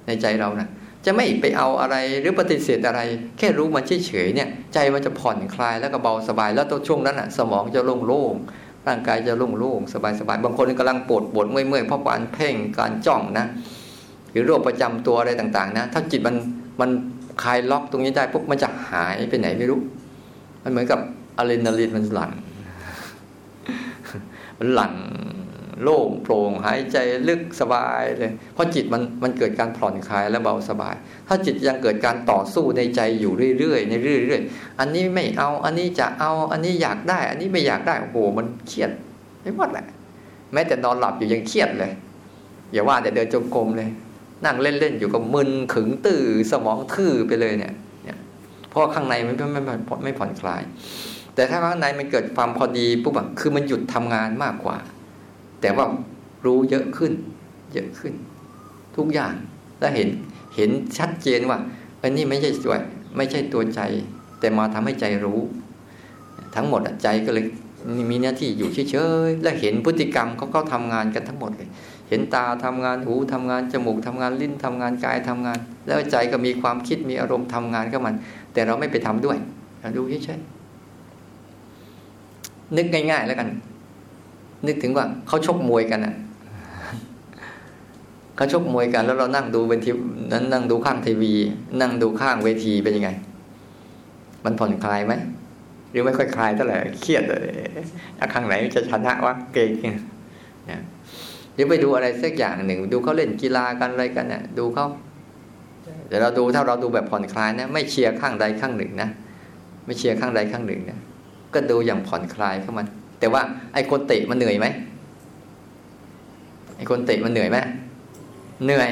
ในใจเราน่ะ จะไม่ไปเอาอะไรหรือปฏิเสธอะไร แค่รู้มันเฉยๆเนี่ย ใจมันจะผ่อนคลายแล้วก็เบาสบายแล้วตัวช่วงนั้นอะ สมองจะโล่งๆร่างกายจะโล่งๆสบายๆบางคนกำลังปวดปวดเมื่อยๆเพราะการเพ่งการจ้องนะหรือโรคประจำตัวอะไรต่างๆ นะ ถ้าจิตมันมันคลายล็อกตรงนี้ได้ปุ๊บมันจะหายไปไหนไม่รู้ มันเหมือนกับอะดรีนาลีนมันหลั่งมันหลั่ง โล่งโปร่งหายใจลึกสบายเลย เพราะจิตมันมันเกิดการผ่อนคลายและเบาสบาย ถ้าจิตยังเกิดการต่อสู้ในใจอยู่เรื่อยๆในเรื่อยๆ อันนี้ไม่เอาอันนี้จะเอาอันนี้อยากได้ อันนี้ไม่อยากได้โอ้โหมันเครียดไม่หมดแหละแม้แต่นอนหลับอยู่ยังเครียดเลยอย่าว่าแต่เดินจงกรมเลย นั่งเล่นๆอยู่ก็มึนขึงตื่อสมองทื่อไปเลยเนี่ยเพราะข้างในมันไม่ไม่ไม่ผ่อนคลาย แต่ถ้าข้างในมันเกิดความพอดีปุ๊บคือมันหยุดทำงานมากกว่า แต่ว่ารู้เยอะขึ้น เยอะขึ้น ทุกอย่างแล้วเห็นเห็นชัดเจนว่าอันนี้ไม่ใช่ตัวไม่ใช่ตัวใจ แต่มาทำให้ใจรู้ ทั้งหมดใจก็เลยมีหน้าที่อยู่เฉยๆและเห็นพฤติกรรมเขาเขาทำงานกันทั้งหมดเลย เห็นตาทำงานหูทำงานจมูกทำงานลิ้นทำงานกายทำงาน แล้วใจก็มีความคิดมีอารมณ์ทำงานกับมัน แต่เราไม่ไปทำด้วยดูเฉยๆนึกง่าย ๆ แล้วกัน นึกถึงว่าเขาชกมวยกันอะเขาชกมวยกัน แล้วเรานั่งดูเป็นทีนั้นนั่งดูข้างทีวี นั่งดูข้างเวทีเป็นยังไง มันผ่อนคลายไหมหรือไม่ค่อยคลายเท่าไหร่เครียดเลยข้างไหนจะชนะวะเก่งเนี่ยหรือไปดูอะไรสักอย่างหนึ่ง ดูเขาเล่นกีฬากันอะไรกันเนี่ยดูเขาเดี๋ยวเราดูถ้าเราดูแบบผ่อนคลายนะไม่เชียร์ข้างใดข้างหนึ่งนะไม่เชียร์ข้างใดข้างหนึ่งนะก็ดูอย่างผ่อนคลายเข้ามัน แต่ว่าไอ้คนเตะมันเหนื่อยไหมไอ้คนเตะมันเหนื่อยไหมเหนื่อย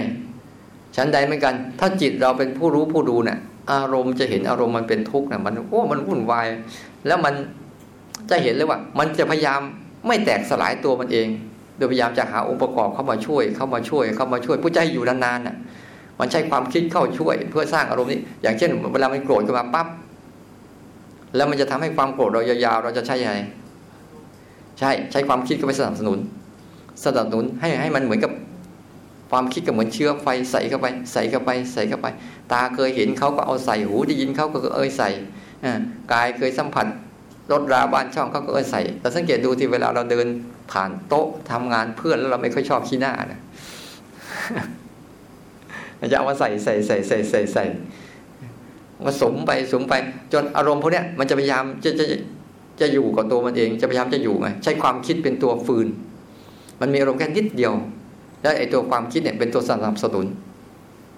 ชั้นใดเหมือนกัน ถ้าจิตเราเป็นผู้รู้ผู้ดูเนะ่ยอารมณ์จะเห็นอารมณ์มันเป็นทุกข์นะมันโอ้มันวุ่นวาย แล้วมันจะเห็นเลยว่า มันจะพยายามไม่แตกสลายตัวมันเอง โดยพยายามจะหาองค์ประกอบเข้ามาช่วย เข้ามาช่วย เข้ามาช่วย ผู้ใจอยู่นานๆน่ะ มันใช้ความคิดเข้าช่วย เพื่อสร้างอารมณ์นี้ อย่างเช่น เวลามันโกรธขึ้นมาปั๊บแล้วมันจะทำให้ความโกรธเรายาวๆเราจะใช้ยังไง ใช่ใช้ความคิดก็ไปสนับสนุน สนับสนุนให้ให้มันเหมือนกับความคิดก็เหมือนเชื้อไฟใส่เข้าไปใส่เข้าไปใส่เข้าไป ตาเคยเห็นเขาก็เอาใส่หูได้ยินเขาก็เอ้ยใส่กายเคยสัมผัสรถราบ้านช่องเขาก็เอ้ยใส่แต่สังเกตดูที่เวลาเราเดินผ่านโต๊ะทำงานเพื่อนแล้วเราไม่ค่อยชอบขี้หน้านะจะเอามาใส่ใส่ใส่ใส่ใส่ใส่มาสมไปสมไป จนอารมณ์พวกนี้มันจะพยายามจะจะ จะอยู่กับตัวมันเอง จะพยายามจะอยู่ไงใช้ความคิดเป็นตัวฟืน มันมีอารมณ์แค่นิดเดียว แล้วไอ้ตัวความคิดเนี่ยเป็นตัวสนับสนุน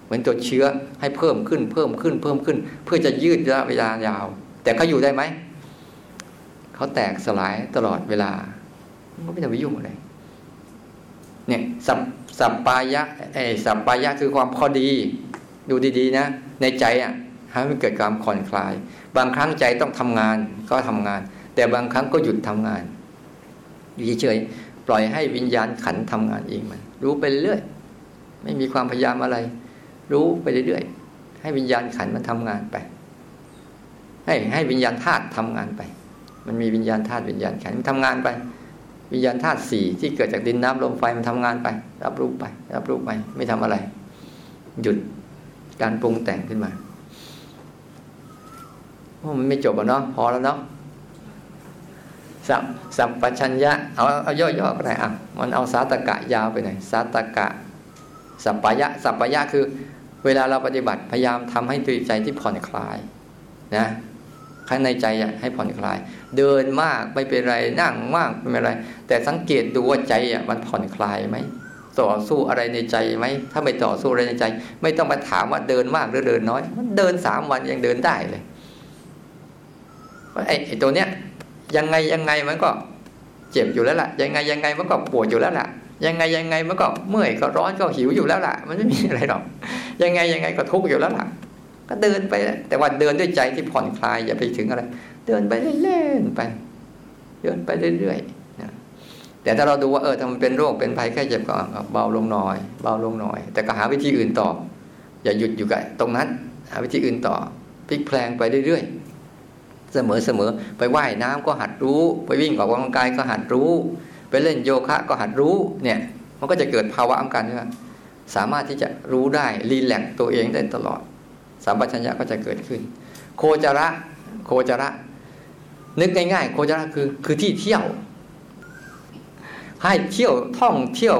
เหมือนตัวเชื้อให้เพิ่มขึ้นเพิ่มขึ้นเพิ่มขึ้น เพื่อจะยืดระยะเวลายาว แต่เขาอยู่ได้ไหมเขาแตกสลายตลอดเวลาเขาไม่ต้องไปยุ่งอะไรเนี่ยสับสับปายะไอ้สับปายะคือความพอดี ดูดีๆนะ ในใจอะให้มันเกิดความผ่อนคลาย บางครั้งใจต้องทำงานก็ทำงาน แต่บางครั้งก็หยุดทำงานอยู่เฉยๆปล่อยให้วิญญาณขันทำงานเองมัน รู้ไปเรื่อยไม่มีความพยายามอะไร รู้ไปเรื่อยๆให้วิญญาณขันมันทำงานไป ให้ให้วิญญาณธาตุทำงานไป มันมีวิญญาณธาตุวิญญาณขันมันทำงานไป วิญญาณธาตุสี่ที่เกิดจากดินน้ำลมไฟมันทำงานไป รับรู้ไป รับรู้ไปไม่ทำอะไร หยุดการปรุงแต่งขึ้นมาโอ้มันไม่จบอะเนาะพอแล้วเนาะ สัมสัมปชัญญะเอาเอาย่อๆก็ได้อะมันเอาสาตกะยาวไปหน่อยสาตกะ สัมปยะสัมปยะคือ เวลาเราปฏิบัติพยายามทำให้ตัวใจที่ผ่อนคลายนะข้างในใจให้ผ่อนคลาย เดินมากไม่เป็นไรนั่งมากไม่เป็นไร แต่สังเกตดูว่าใจอะมันผ่อนคลายไหมต่อสู้อะไรในใจไหมถ้าไม่ต่อสู้อะไรในใจ ไม่ต้องมาถามว่าเดินมากหรือเดินน้อย มันเดินสามวันยังเดินได้เลยไอ้ตัวเนี้ย ยังไงยังไงมันก็เจ็บอยู่แล้วล่ะ ยังไงยังไงมันก็ปวดอยู่แล้วล่ะ ยังไงยังไงมันก็เมื่อยก็ร้อนก็หิวอยู่แล้วล่ะ มันไม่มีอะไรหรอก ยังไงยังไงก็ทุกข์อยู่แล้วล่ะ ก็เดินไป แต่ว่าเดินด้วยใจที่ผ่อนคลายอย่าไปถึงอะไร เดินไปเล่นๆไป เดินไปเรื่อยๆแต่ถ้าเราดูว่าเออถ้ามันเป็นโรคเป็นภัยแค่เจ็บก็เบาลงหน่อย เบาลงหน่อย แต่ก็หาวิธีอื่นต่อ อย่าหยุดอยู่กับตรงนั้น หาวิธีอื่นต่อพลิกแพลงไปเรื่อยๆ เสมอเสมอไปว่ายน้ำก็หัดรู้ ไปวิ่งออกกำลังกายก็หัดรู้ ไปเล่นโยคะก็หัดรู้เนี่ยมันก็จะเกิดภาวะอัมกันว่าสามารถที่จะรู้ได้รีแลกตัวเองได้ตลอดสัมปชัญญะก็จะเกิดขึ้น โคจระโคจระ นึกง่ายๆโคจระคือคือที่เที่ยว ให้เที่ยวท่องเที่ยว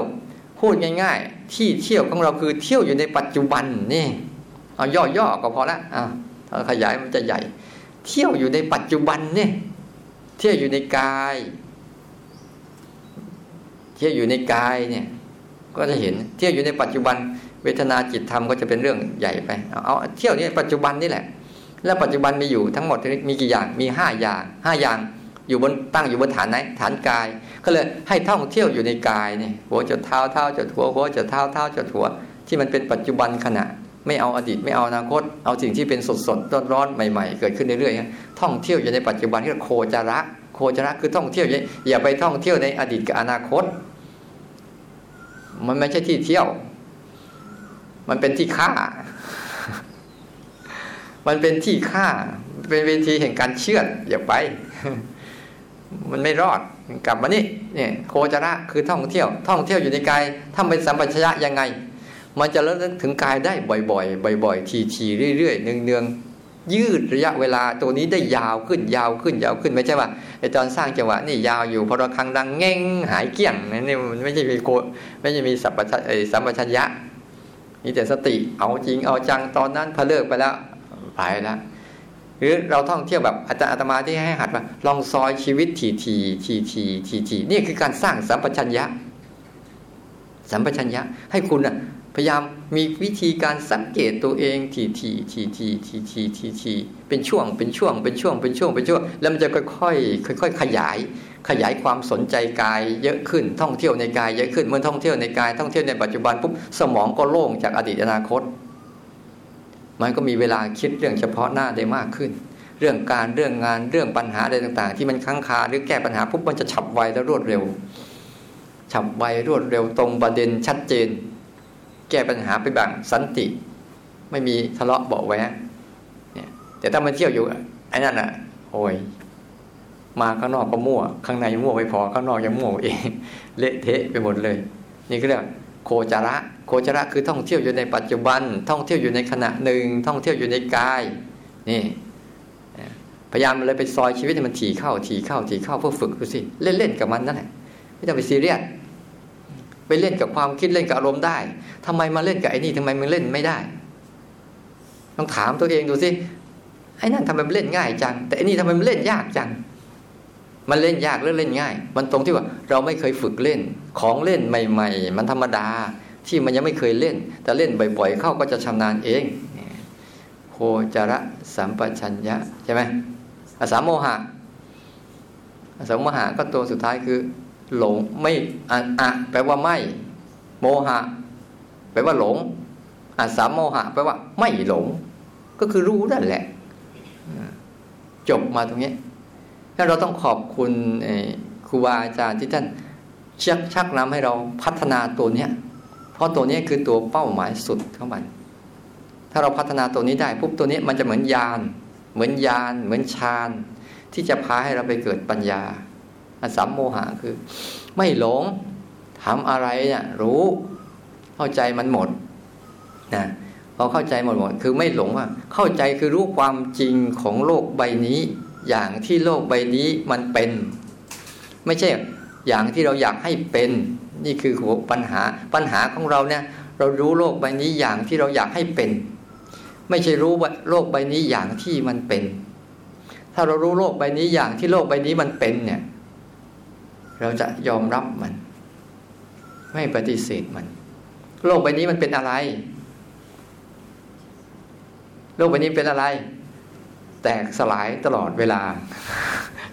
พูดง่าย ๆ ที่เที่ยวของเราคือเที่ยวอยู่ในปัจจุบันนี่เอาย่อๆก็พอละอ่าถ้าขยายมันจะใหญ่ เที่ยวอยู่ในปัจจุบันเนี่ย เที่ยวอยู่ในกาย เที่ยวอยู่ในกายเนี่ย ก็จะเห็นเที่ยวอยู่ในปัจจุบัน เวทนาจิตธรรมก็จะเป็นเรื่องใหญ่ไปเอาเอาเที่ยวนี้ปัจจุบันนี่แหละ แล้วปัจจุบันมีอยู่ทั้งหมดมีกี่อย่างมีห้าอย่างห้าอย่างอยู่บนตั้งอยู่บนฐานไหนฐานกาย ก็เลยให้ท่องเที่ยวอยู่ในกายเนี่ยหัวจดเท้าเท้าจดหัวหัวจดเท้าเท้าจดหัวที่มันเป็นปัจจุบันขณะ ไม่เอาอดีตไม่เอาอนาคต เอาสิ่งที่เป็นสดสดร้อนร้อนใหม่ ๆ เกิดขึ้นเรื่อยๆท่องเที่ยวอยู่ในปัจจุบันที่โคจระ โคจระคือท่องเที่ยวอย่าไปท่องเที่ยวในอดีตกับอนาคต มันไม่ใช่ที่เที่ยว มันเป็นที่ฆ่า มันเป็นที่ฆ่า เป็นเวทีแห่งการเชื่ออย่าไป มันไม่รอดกลับมานี่เนี่ยโคจระคือท่องเที่ยว ท่องเที่ยวอยู่ในกายถ้าเป็นสัมปชัญญะยังไง มันจะเริ่มถึงกายได้บ่อยๆ บ่อยๆ ทีๆ เรื่อยๆ เนืองๆ ยืดระยะเวลาตัวนี้ได้ยาวขึ้นยาวขึ้นยาวขึ้นไม่ใช่ว่าไอตอนสร้างจังหวะนี่ยาวอยู่พอเราคังดังเง่งหายเกี้ยงนี่มันไม่ใช่มีโคไม่ใช่มีสัมปชัญสัมปชัญญะมีแต่สติเอาจริงเอาจังตอนนั้นพอเลิกไปแล้วไปแล้วหรือเราท่องเที่ยวแบบอาจารย์อาตมาที่ให้หัดว่าลองซอยชีวิตทีทีทีทีทีทีนี่คือการสร้างสัมปชัญญะ สัมปชัญญะให้คุณอะ พยายามมีวิธีการสังเกตตัวเองทีทีทีทีทีทีทีทีเป็นช่วงเป็นช่วงเป็นช่วงเป็นช่วงเป็นช่วง แล้วมันจะค่อยๆค่อยๆขยาย ขยายความสนใจกายเยอะขึ้นท่องเที่ยวในกายเยอะขึ้นเมื่อท่องเที่ยวในกายท่องเที่ยวในปัจจุบันปุ๊บสมองก็โล่งจากอดีตอนาคต มันก็มีเวลาคิดเรื่องเฉพาะหน้าได้มากขึ้น เรื่องการเรื่องงานเรื่องปัญหาอะไรต่างๆ ที่มันค้างคาหรือแก้ปัญหาปุ๊บมันจะฉับไวและรวดเร็วฉับไวรวดเร็วตรงประเด็นชัดเจน แก้ปัญหาไปแบบสันติ ไม่มีทะเลาะเบาแวงเนี่ยแต่ถ้ามันเที่ยวอยู่ไอ้นั่นอะโอ้ยมาข้างนอกก็มั่ว ข้างในมั่วไม่พอข้างนอกยังมั่วเองเละเทะไปหมดเลย นี่ก็เรียกโคจระ โคจระคือท่องเที่ยวอยู่ในปัจจุบัน ท่องเที่ยวอยู่ในขณะหนึ่ง ท่องเที่ยวอยู่ในกายนี่พยายามเลยไปซอยชีวิตให้มันถี่เข้าถี่เข้าถี่เข้าเพื่อฝึกดูสิเล่นๆกับมันนั่นแหละไม่ต้องไปซีเรียส ไปเล่นกับความคิดเล่นกับอารมณ์ได้ทำไมมาเล่นกับไอ้นี่ทำไมมันเล่นไม่ได้ ต้องถามตัวเองดูสิไอ้นั่นทำไมมันเล่นง่ายจัง แต่ไอ้นี่ทำไมมันเล่นยากจัง มันเล่นยากหรือเล่นง่าย มันตรงที่ว่าเราไม่เคยฝึกเล่น ของเล่นใหม่ ๆ มันธรรมดาที่มันยังไม่เคยเล่น แต่เล่นบ่อย ๆ เข้าก็จะชำนาญเองโคจระสัมปชัญญะใช่ไหมอาสาโมหะอาสาโมหะก็ตัวสุดท้ายคือ หลงไม่อะอะแปลว่าไม่ โมหะ แปลว่าหลงอาสาโมหะแปลว่า ไม่หลง ก็คือรู้นั่นแหละ จบมาตรงนี้ถ้าเราต้องขอบคุณครูบาอาจารย์ที่ท่านชักชักนำให้เราพัฒนาตัวเนี้ยเพราะตัวนี้คือตัวเป้าหมายสุดของมัน ถ้าเราพัฒนาตัวนี้ได้ปุ๊บตัวนี้มันจะเหมือนยาน เหมือนยาน เหมือนฌานที่จะพาให้เราไปเกิดปัญญา อสัมโมหะคือ ไม่หลงทำอะไรเนี่ยรู้เข้าใจมันหมดนะพอเข้าใจหมดหมดคือไม่หลงว่า เข้าใจคือรู้ความจริงของโลกใบนี้ อย่างที่โลกใบนี้มันเป็น ไม่ใช่อย่างที่เราอยากให้เป็น นี่คือหัวปัญหาปัญหาของเราเนี่ยเรารู้โลกใบนี้อย่างที่เราอยากให้เป็น ไม่ใช่รู้ว่าโลกใบนี้อย่างที่มันเป็น ถ้าเรารู้โลกใบนี้อย่างที่โลกใบนี้มันเป็นเนี่ย เราจะยอมรับมัน ไม่ปฏิเสธมัน โลกใบนี้มันเป็นอะไร โลกใบนี้เป็นอะไร แตกสลายตลอดเวลา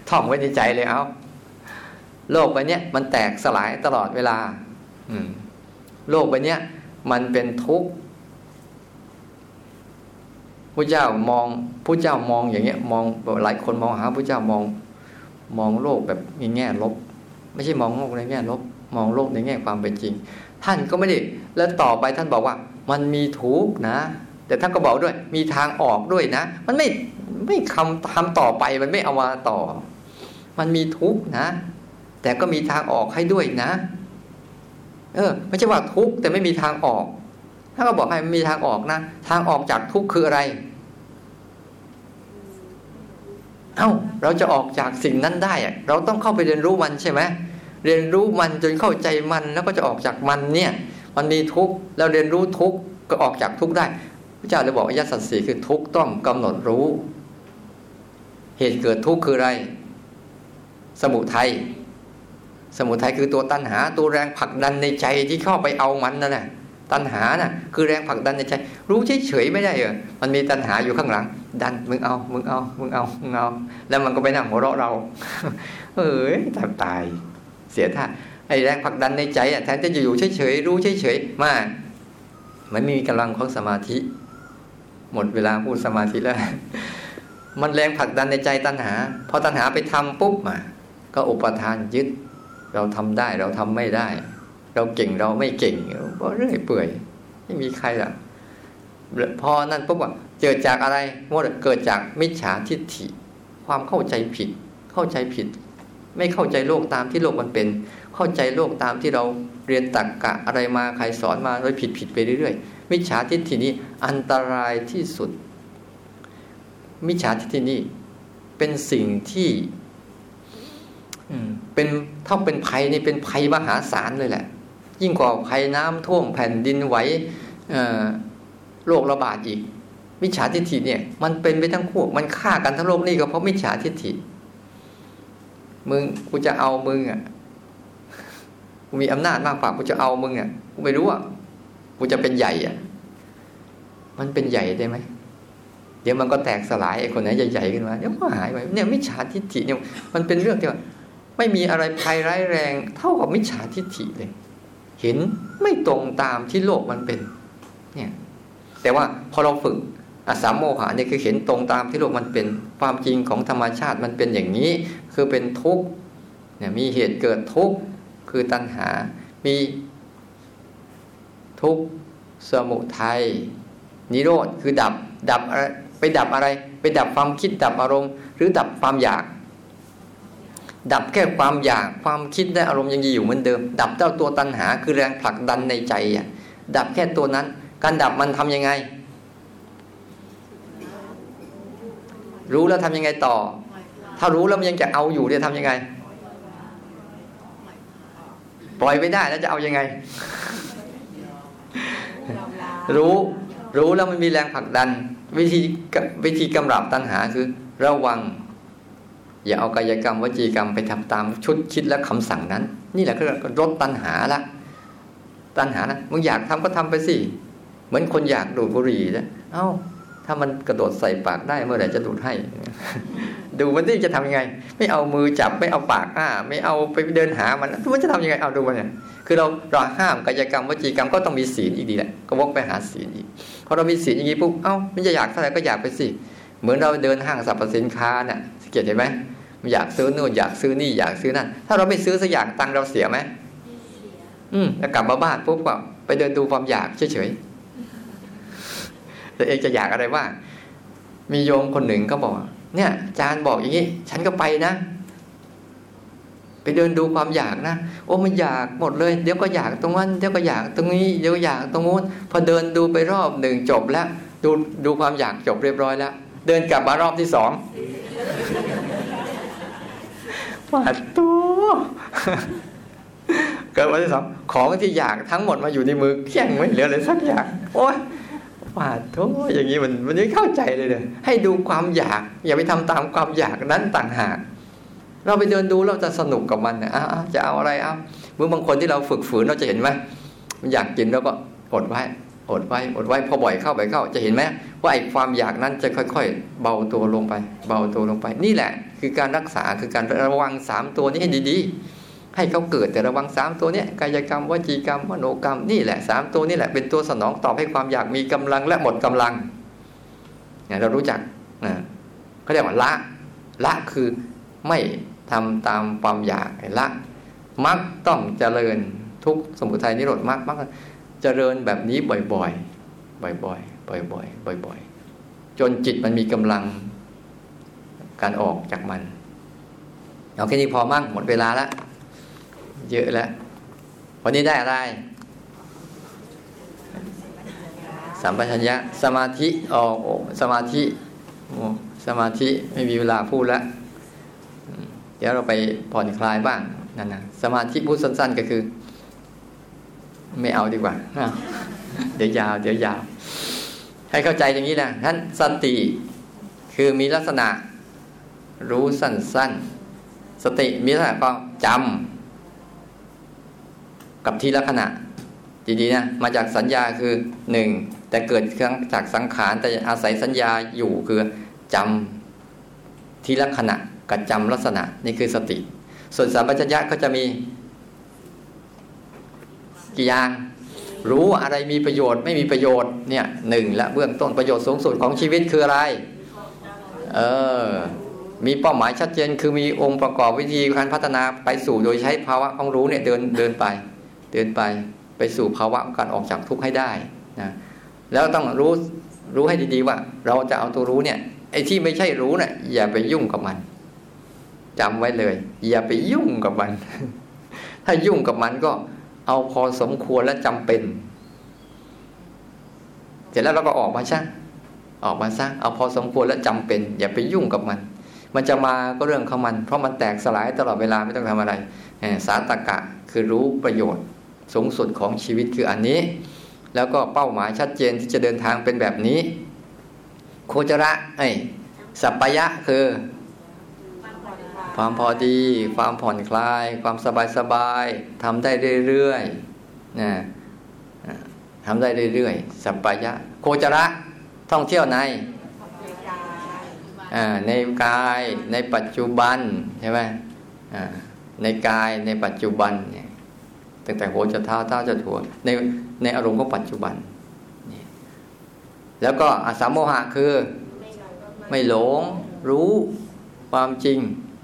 ท่องไว้ในใจเลยเอาโลกใบนี้มันแตกสลายตลอดเวลา อืม โลกใบนี้มันเป็นทุกข์พระเจ้ามองพระเจ้ามองอย่างเงี้ย มองหลายคนมองหาพระเจ้ามอง มองโลกแบบในแง่ลบ ไม่ใช่มองโลกในแง่ลบมองโลกในแง่ความเป็นจริง ท่านก็ไม่ได้แล้วต่อไปท่านบอกว่า มันมีทุกข์นะ แต่ท่านก็บอกด้วย มีทางออกด้วยนะ มันไม่ไม่คำทำต่อไปมันไม่เอามาต่อ มันมีทุกข์นะ แต่ก็มีทางออกให้ด้วยนะ เออ ไม่ใช่ว่าทุกข์แต่ไม่มีทางออกถ้านก็บอกให้มันมีทางออกนะ ทางออกจากทุกข์คืออะไร เอ้าเราจะออกจากสิ่งนั้นได้ เราต้องเข้าไปเรียนรู้มันใช่ไหมเรียนรู้มันจนเข้าใจมันแล้วก็จะออกจากมันเนี่ยมันมีทุกข์แล้วเรียนรู้ทุกข์ก็ออกจากทุกข์ได้พระเจ้าเลยบอกอายะสัตสีคือทุกข์ต้องกำหนดรู้ เหตุเกิดทุกข์คืออะไร สมุทัยสมุทัยคือตัวตัณหา ตัวแรงผลักดันในใจที่เข้าไปเอามันนั่นแหละ ตัณหาน่ะคือแรงผลักดันในใจรู้เฉยๆไม่ได้เหรอมันมีตัณหาอยู่ข้างหลัง ดันมึงเอามึงเอามึงเอามึงเอา แล้วมันก็ไปนั่งหัวเราะเราเอ้ยตายตายเสียท่าไอ้แรงผลักดันในใจอะแทนจะอยู่เฉยๆรู้เฉยๆมามันไม่มีกำลังของสมาธิ หมดเวลาพูดสมาธิแล้ว มันแรงผลักดันในใจตัณหาพอตัณหาไปทำปุ๊บมา ก็อุปทานยึด เราทำได้เราทำไม่ได้ เราเก่งเราไม่เก่ง ก็เรื่อยเปื่อย ไม่มีใครหรอกพอนั่นปุ๊บว่าเกิดจากอะไรมดเกิดจากมิจฉาทิฏฐิ ความเข้าใจผิด เข้าใจผิด ไม่เข้าใจโลกตามที่โลกมันเป็น เข้าใจโลกตามที่เราเรียนตักกะอะไรมาใครสอนมาโดยผิดผิดไปเรื่อยๆมิจฉาทิฏฐินี้อันตรายที่สุด มิจฉาทิฏฐินี้เป็นสิ่งที่เป็นถ้าเป็นภัยนี่เป็นภัยมหาศาลเลยแหละ ยิ่งกว่าภัยน้ำท่วมแผ่นดินไหวโรคระบาดอีกมิจฉาทิฏฐิเนี่ย มันเป็นไปทั้งคู่มันฆ่ากันทั้งโลกนี่ก็เพราะมิจฉาทิฏฐิ มึงกูจะเอามึงอะกูมีอำนาจมากกว่ากูจะเอามึงอะกูไม่รู้อะกูจะเป็นใหญ่อะ มันเป็นใหญ่ได้ไหมเดี๋ยวมันก็แตกสลายไอ้คนไหนใหญ่ๆขึ้นมาเดี๋ยวก็หายไปเนี่ยมิจฉาทิฏฐิเนี่ยมันเป็นเรื่องที่ว่าไม่มีอะไรภัยร้ายแรง เท่ากับมิจฉาทิฏฐิเลย เห็นไม่ตรงตามที่โลกมันเป็น เนี่ย แต่ว่าพอเราฝึกอสามโมหะเนี่ยคือเห็นตรงตามที่โลกมันเป็น ความจริงของธรรมชาติมันเป็นอย่างนี้ คือเป็นทุกข์เนี่ยมีเหตุเกิดทุกข์คือตัณหา มีทุกข์สมุทัยนิโรธคือดับดับอะไรไปดับอะไร ไปดับความคิดดับอารมณ์ หรือดับความอยาก ดับแค่ความอยากความคิดและอารมณ์ยังอยู่เหมือนเดิม ดับเจ้าตัวตัณหาคือแรงผลักดันในใจอะดับแค่ตัวนั้น การดับมันทํำยังไง รู้แล้วทำยังไงต่อ ถ้ารู้แล้วมันยังจะเอาอยู่เนี่ยทำยังไง ปล่อยไม่ได้แล้วจะเอายังไง รู้รู้แล้วมันมีแรงผลักดัน วิธีวิธีกำราบตัณหาคือ ระวัง อย่าเอากายกรรมวจีกรรมไปทำตามชุดคิดและคำสั่งนั้น นี่แหละคือลดตัณหาละ ตัณหานะมึงอยากทำก็ทำไปสิ เหมือนคนอยากดูดบุหรี่นะเอ้า ถ้ามันกระโดดใส่ปากได้เมื่อไหร่จะดูดให้ ดูมันที่จะทำยังไง ไม่เอามือจับไม่เอาปากอ้าไม่เอาไปเดินหามันมันจะทำยังไงเอาดูมันเนี่ยคือเราเราห้ามกายกรรมวจีกรรมก็ต้องมีศีลอีกดีแหละก็วกไปหาศีลอีกพอเรามีศีลอย่างนี้ปุ๊บเอ้ามันจะอยากเท่าไหร่ก็อยากไปสิเหมือนเราเดินห้างสรรพสินค้าเนี่ย เกียรติเห็นไหมอยากซื้อนู่นอยากซื้อนี่อยากซื้อนั่นถ้าเราไม่ซื้อสักอย่างตังเราเสียไหมอืมแล้วกลับมาบ้านปุ๊บก็ไปเดินดูความอยากเฉยๆแต่เองจะอยากอะไรว่ามีโยมคนหนึ่งก็บอก เนี่ยอาจารย์บอกอย่างนี้ ฉันก็ไปนะ ไปเดินดูความอยากนะโอ้มันอยากหมดเลย เดี๋ยวก็อยากตรงนั้นเดี๋ยวก็อยากตรงนี้เดี๋ยวอยากตรงนู้นพอเดินดูไปรอบหนึ่งจบแล้ว ดูดูความอยากจบเรียบร้อยแล้ว เดินกลับมารอบที่สอง ปาดตัวเกิดวันที่สองของที่อยากทั้งหมดมาอยู่ในมือเคี่ยงไม่เหลือเลยสักอย่าง โอ้ยปาดตัวอย่างนี้มันมันไม่เข้าใจเลยเลยให้ดูความอยาก อย่าไปทำตามความอยากนั้นต่างหาก เราไปเดินดูเราจะสนุกกับมันนะอะจะเอาอะไรเอาเมื่อบางคนที่เราฝึกฝืนเราจะเห็นไหมมันอยากกินแล้วก็อดไว้ อดไว้อดไว้พอบ่อยเข้าบ่อยเข้า จะเห็นไหมว่าไอ้ความอยากนั้นจะค่อย ๆ เบาตัวลงไป เบาตัวลงไป นี่แหละ คือการรักษาคือการระวังสามตัวนี้ให้ดีๆ ให้เขาเกิดแต่ระวังสามตัวนี้กายกรรมวจีกรรมมโนกรรมนี่แหละสามตัวนี่แหละเป็นตัวสนองตอบให้ความอยากมีกำลังและหมดกำลังเนี่ยเรารู้จักนะเขาเรียกว่าละ ละคือไม่ทำตามความอยากละมักต้องเจริญทุกสมุทัยนิโรธมากมาก เจริญแบบนี้บ่อยๆ บ่อยๆ บ่อยๆ บ่อยๆ จนจิตมันมีกำลังการออกจากมัน เอาแค่นี้พอมั่งหมดเวลาแล้วเยอะแล้ว วันนี้ได้อะไรสัมปชัญญะสมาธิออกสมาธิโอสมาธิไม่มีเวลาพูดแล้วเดี๋ยวเราไปผ่อนคลายบ้างนั่นนะสมาธิพูดสั้น ๆ ก็คือ ไม่เอาดีกว่า เดี๋ยวยาว เดี๋ยวยาว ให้เข้าใจอย่างนี้นะท่านสติคือมีลักษณะรู้สั้นๆ สติมีลักษณะก็จำกับทีละขณะดีๆนะมาจากสัญญาคือหนึ่งแต่เกิดจากสังขารแต่อาศัยสัญญาอยู่คือจำทีละขณะกับจำลักษณะนี่คือสติ ส่วนสัมปชัญญะก็จะมี กี่อย่าง รู้อะไรมีประโยชน์ไม่มีประโยชน์เนี่ยหนึ่งและเบื้องต้นประโยชน์สูงสุดของชีวิตคืออะไรเออมีเป้าหมายชัดเจนคือมีองค์ประกอบวิธีการพัฒนาไปสู่โดยใช้ภาวะของรู้เนี่ยเดินเดินไป เดินไปไปสู่ภาวะการออกจากทุกข์ให้ได้นะแล้วต้องรู้รู้ให้ดีๆว่า เราจะเอาตัวรู้เนี่ยไอ้ที่ไม่ใช่รู้เนี่ยอย่าไปยุ่งกับมันจำไว้เลย อย่าไปยุ่งกับมัน ถ้ายุ่งกับมันก็ เอาพอสมควรและจำเป็น เสร็จแล้วเราก็ออกมาช่างออกมาซะเอาพอสมควรและจำเป็น อย่าไปยุ่งกับมัน มันจะมาก็เรื่องของมัน เพราะมันแตกสลายตลอดเวลาไม่ต้องทำอะไรสาตกะคือรู้ประโยชน์สูงสุดของชีวิตคืออันนี้ แล้วก็เป้าหมายชัดเจนที่จะเดินทางเป็นแบบนี้ โคจระไอ้สัพพยะคือ ความพอดี ความผ่อนคลาย ความสบายสบายทำได้เรื่อยๆนะทำได้เรื่อยๆสัพพยะ โคจระท่องเที่ยวในในกายในปัจจุบันใช่ไหมในกายในปัจจุบันเนี่ยตั้งแต่หัวจะเท้าเท้าจะถัวในในอารมณ์ของปัจจุบันแล้วก็อสามโมหะคือ ไม่หลงรู้ความจริง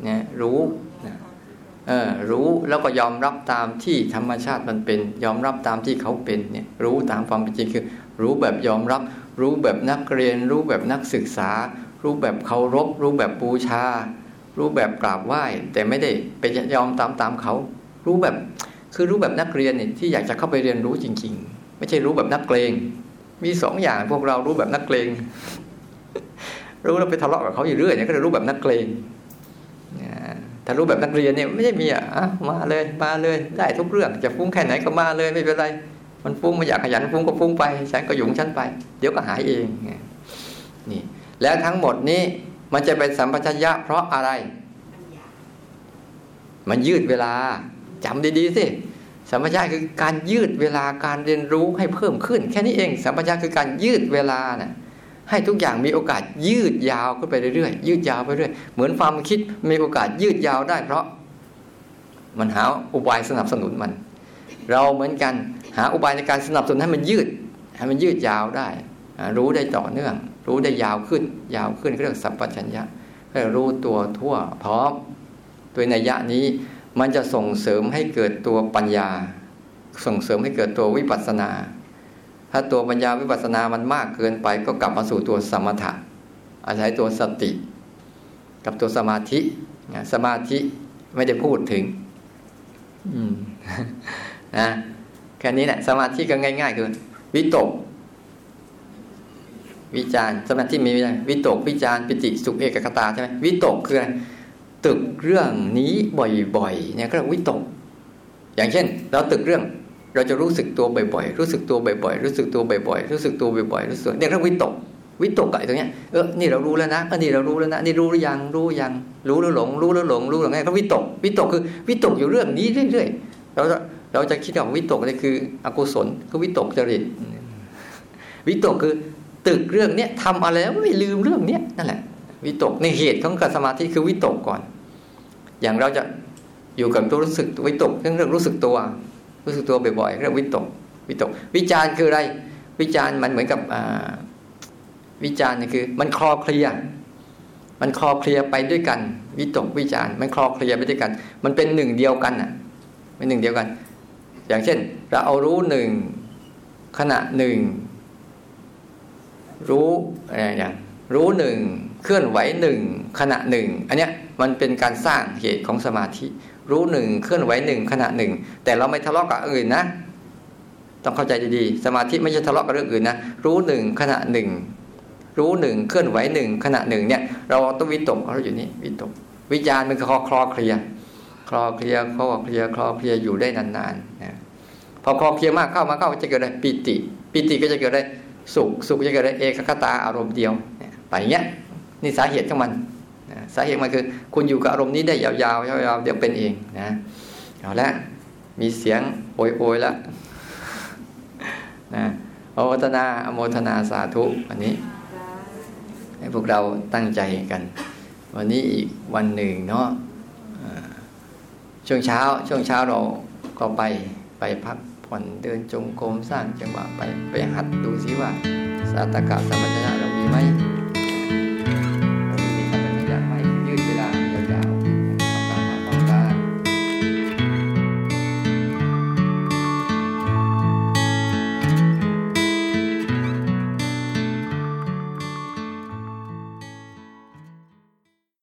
นี่ยรู้เออรู้แล้วก็ยอมรับตามที่ธรรมชาติมันเป็น ยอมรับตามที่เขาเป็นเนี่ยรู้ตามความเป็นจริงคือ รู้แบบยอมรับ รู้แบบนักเรียน รู้แบบนักศึกษา รู้แบบเคารพ รู้แบบบูชา รู้แบบกราบไหว้ แต่ไม่ได้ไปยอมตามตามเขา รู้แบบคือรู้แบบนักเรียนเนี่ยที่อยากจะเข้าไปเรียนรู้จริง ๆ ไม่ใช่รู้แบบนักเกรงมีสองอย่างพวกเรารู้แบบนักเกรงรู้แล้วไปทะเลาะกับเขาอยู่เรื่อยเนี่ยก็จะรู้แบบนักเกรง ถ้ารู้แบบนักเรียนเนี่ยไม่ใช่มีอะมาเลยมาเลยได้ทุกเรื่องจะฟุ้งแค่ไหนก็มาเลยไม่เป็นไร มันฟุ้งมาอยากขยันฟุ้งก็ฟุ้งไปฉันก็หยุงฉันไป เดี๋ยวก็หายเองนี่ แล้วทั้งหมดนี้มันจะเป็นสัมปชัญญะเพราะอะไร มันยืดเวลาจำดีๆสิสัมปชัญญะคือการยืดเวลาการเรียนรู้ให้เพิ่มขึ้น แค่นี้เอง สัมปชัญญะคือการยืดเวลานะ่ะ ให้ทุกอย่างมีโอกาสยืดยาวขึ้นไปเรื่อยๆยืดยาวไปเรื่อยเหมือนความคิดมีโอกาสยืดยาวได้ เพราะมันหาอุบายสนับสนุนมัน เราเหมือนกันหาอุบายในการสนับสนุนให้มันยืดให้มันยืดยาวได้ รู้ได้ต่อเนื่อง รู้ได้ยาวขึ้น ยาวขึ้นเรื่องสัมปชัญญะให้รู้ตัวทั่วพร้อมโดยในยะนี้มันจะส่งเสริมให้เกิดตัวปัญญา ส่งเสริมให้เกิดตัววิปัสสนา ถ้าตัวปัญญาวิปัสสนามันมากเกินไป ก็กลับมาสู่ตัวสมถะ อาศัยตัวสติ กับตัวสมาธิสมาธิไม่ได้พูดถึงนะแค่นี้แหละสมาธิก็ง่าย ๆ คือ วิตก วิจารสมาธิมีวิตกวิจารปิติสุขเอกคตาใช่ไหมวิตกคืออะไรตึกเรื่องนี้บ่อยๆเนี่ยก็วิตก อย่างเช่น เราตึกเรื่อง เราจะรู้สึกตัวบ่อยๆ รู้สึกตัวบ่อยๆ รู้สึกตัวบ่อยๆ รู้สึกตัวบ่อยๆ รู้สึกเนี่ยเรื่องวิตก วิตกไก่ตรงเนี้ย เออ นี่เรารู้แล้วนะอันนี้เรารู้แล้วนะ นี่รู้หรือยัง รู้ยัง รู้แล้วหลง รู้แล้วหลง รู้แล้วไงก็วิตก วิตกคือวิตกอยู่เรื่องนี้เรื่อยๆ เราจะเราจะคิดว่าวิตกนี่คือ อกุศลคือวิตกจริต วิตกคือตึกเรื่องเนี้ยทำอะไรแล้วไม่ลืมเรื่องเนี้ยนั่นแหละ วิตกในเหตุของการสมาธิคือวิตกก่อน อย่างเราจะอยู่กับตัวรู้สึกวิตกเรื่องรู้สึกตัว รู้สึกตัวบ่อยๆเรื่องวิตกวิตก วิจารคืออะไร วิจารมันเหมือนกับวิจารนี่คือ มันคลอเคลียมันคลอเคลียไปด้วยกัน วิตกวิจารมันคลอเคลียไปด้วยกัน มันเป็นหนึ่งเดียวกันอะเป็นหนึ่งเดียวกัน อย่างเช่น เราเอารู้หนึ่งขณะหนึ่งรู้อะไรอย่างรู้หนึ่งเคลื่อนไหวหนึ่งขณะหนึ่งอันเนี้ยมันเป็นการสร้างเหตุของสมาธิ รู้หนึ่งเคลื่อนไหวหนึ่งขณะหนึ่ง แต่เราไม่ทะเลาะกับอื่นนะ ต้องเข้าใจดีๆสมาธิไม่ใช่ทะเลาะกับเรื่องอื่นนะรู้หนึ่งขณะหนึ่งรู้หนึ่งเคลื่อนไหวหนึ่งขณะหนึ่งเนี่ย เราต้องวิตกเราอยู่นี่วิตก วิจารณ์มันคลอคลอเคลียคลอเคลียคลอเคลียคลอเคลียอยู่ได้นานๆนะพอคลอเคลียมากเข้ามาเข้าจะเกิดอะไรปิติ ปิติก็จะเกิดอะไรสุขสุขจะเกิดอะไรเอกคตาอารมณ์เดียวไปอย่างเงี้ยนี่สาเหตุของมัน สาเหตุมันคือ คุณอยู่กับอารมณ์นี้ได้ยาวๆยาวๆเดี๋ยวเป็นเองนะเอาละมีเสียงโอยโอยแล้วนะโอมทนาอโมทนาสาธุวันนี้ ให้พวกเราตั้งใจกัน วันนี้อีกวันหนึ่งเนาะช่วงเช้า ช่วงเช้าเราก็ไปไปพักผ่อนเดินจงกรมสร้างจังหวะไปไปหัดดูซิว่า สาตกะสัมปชัญญะเรามีไหม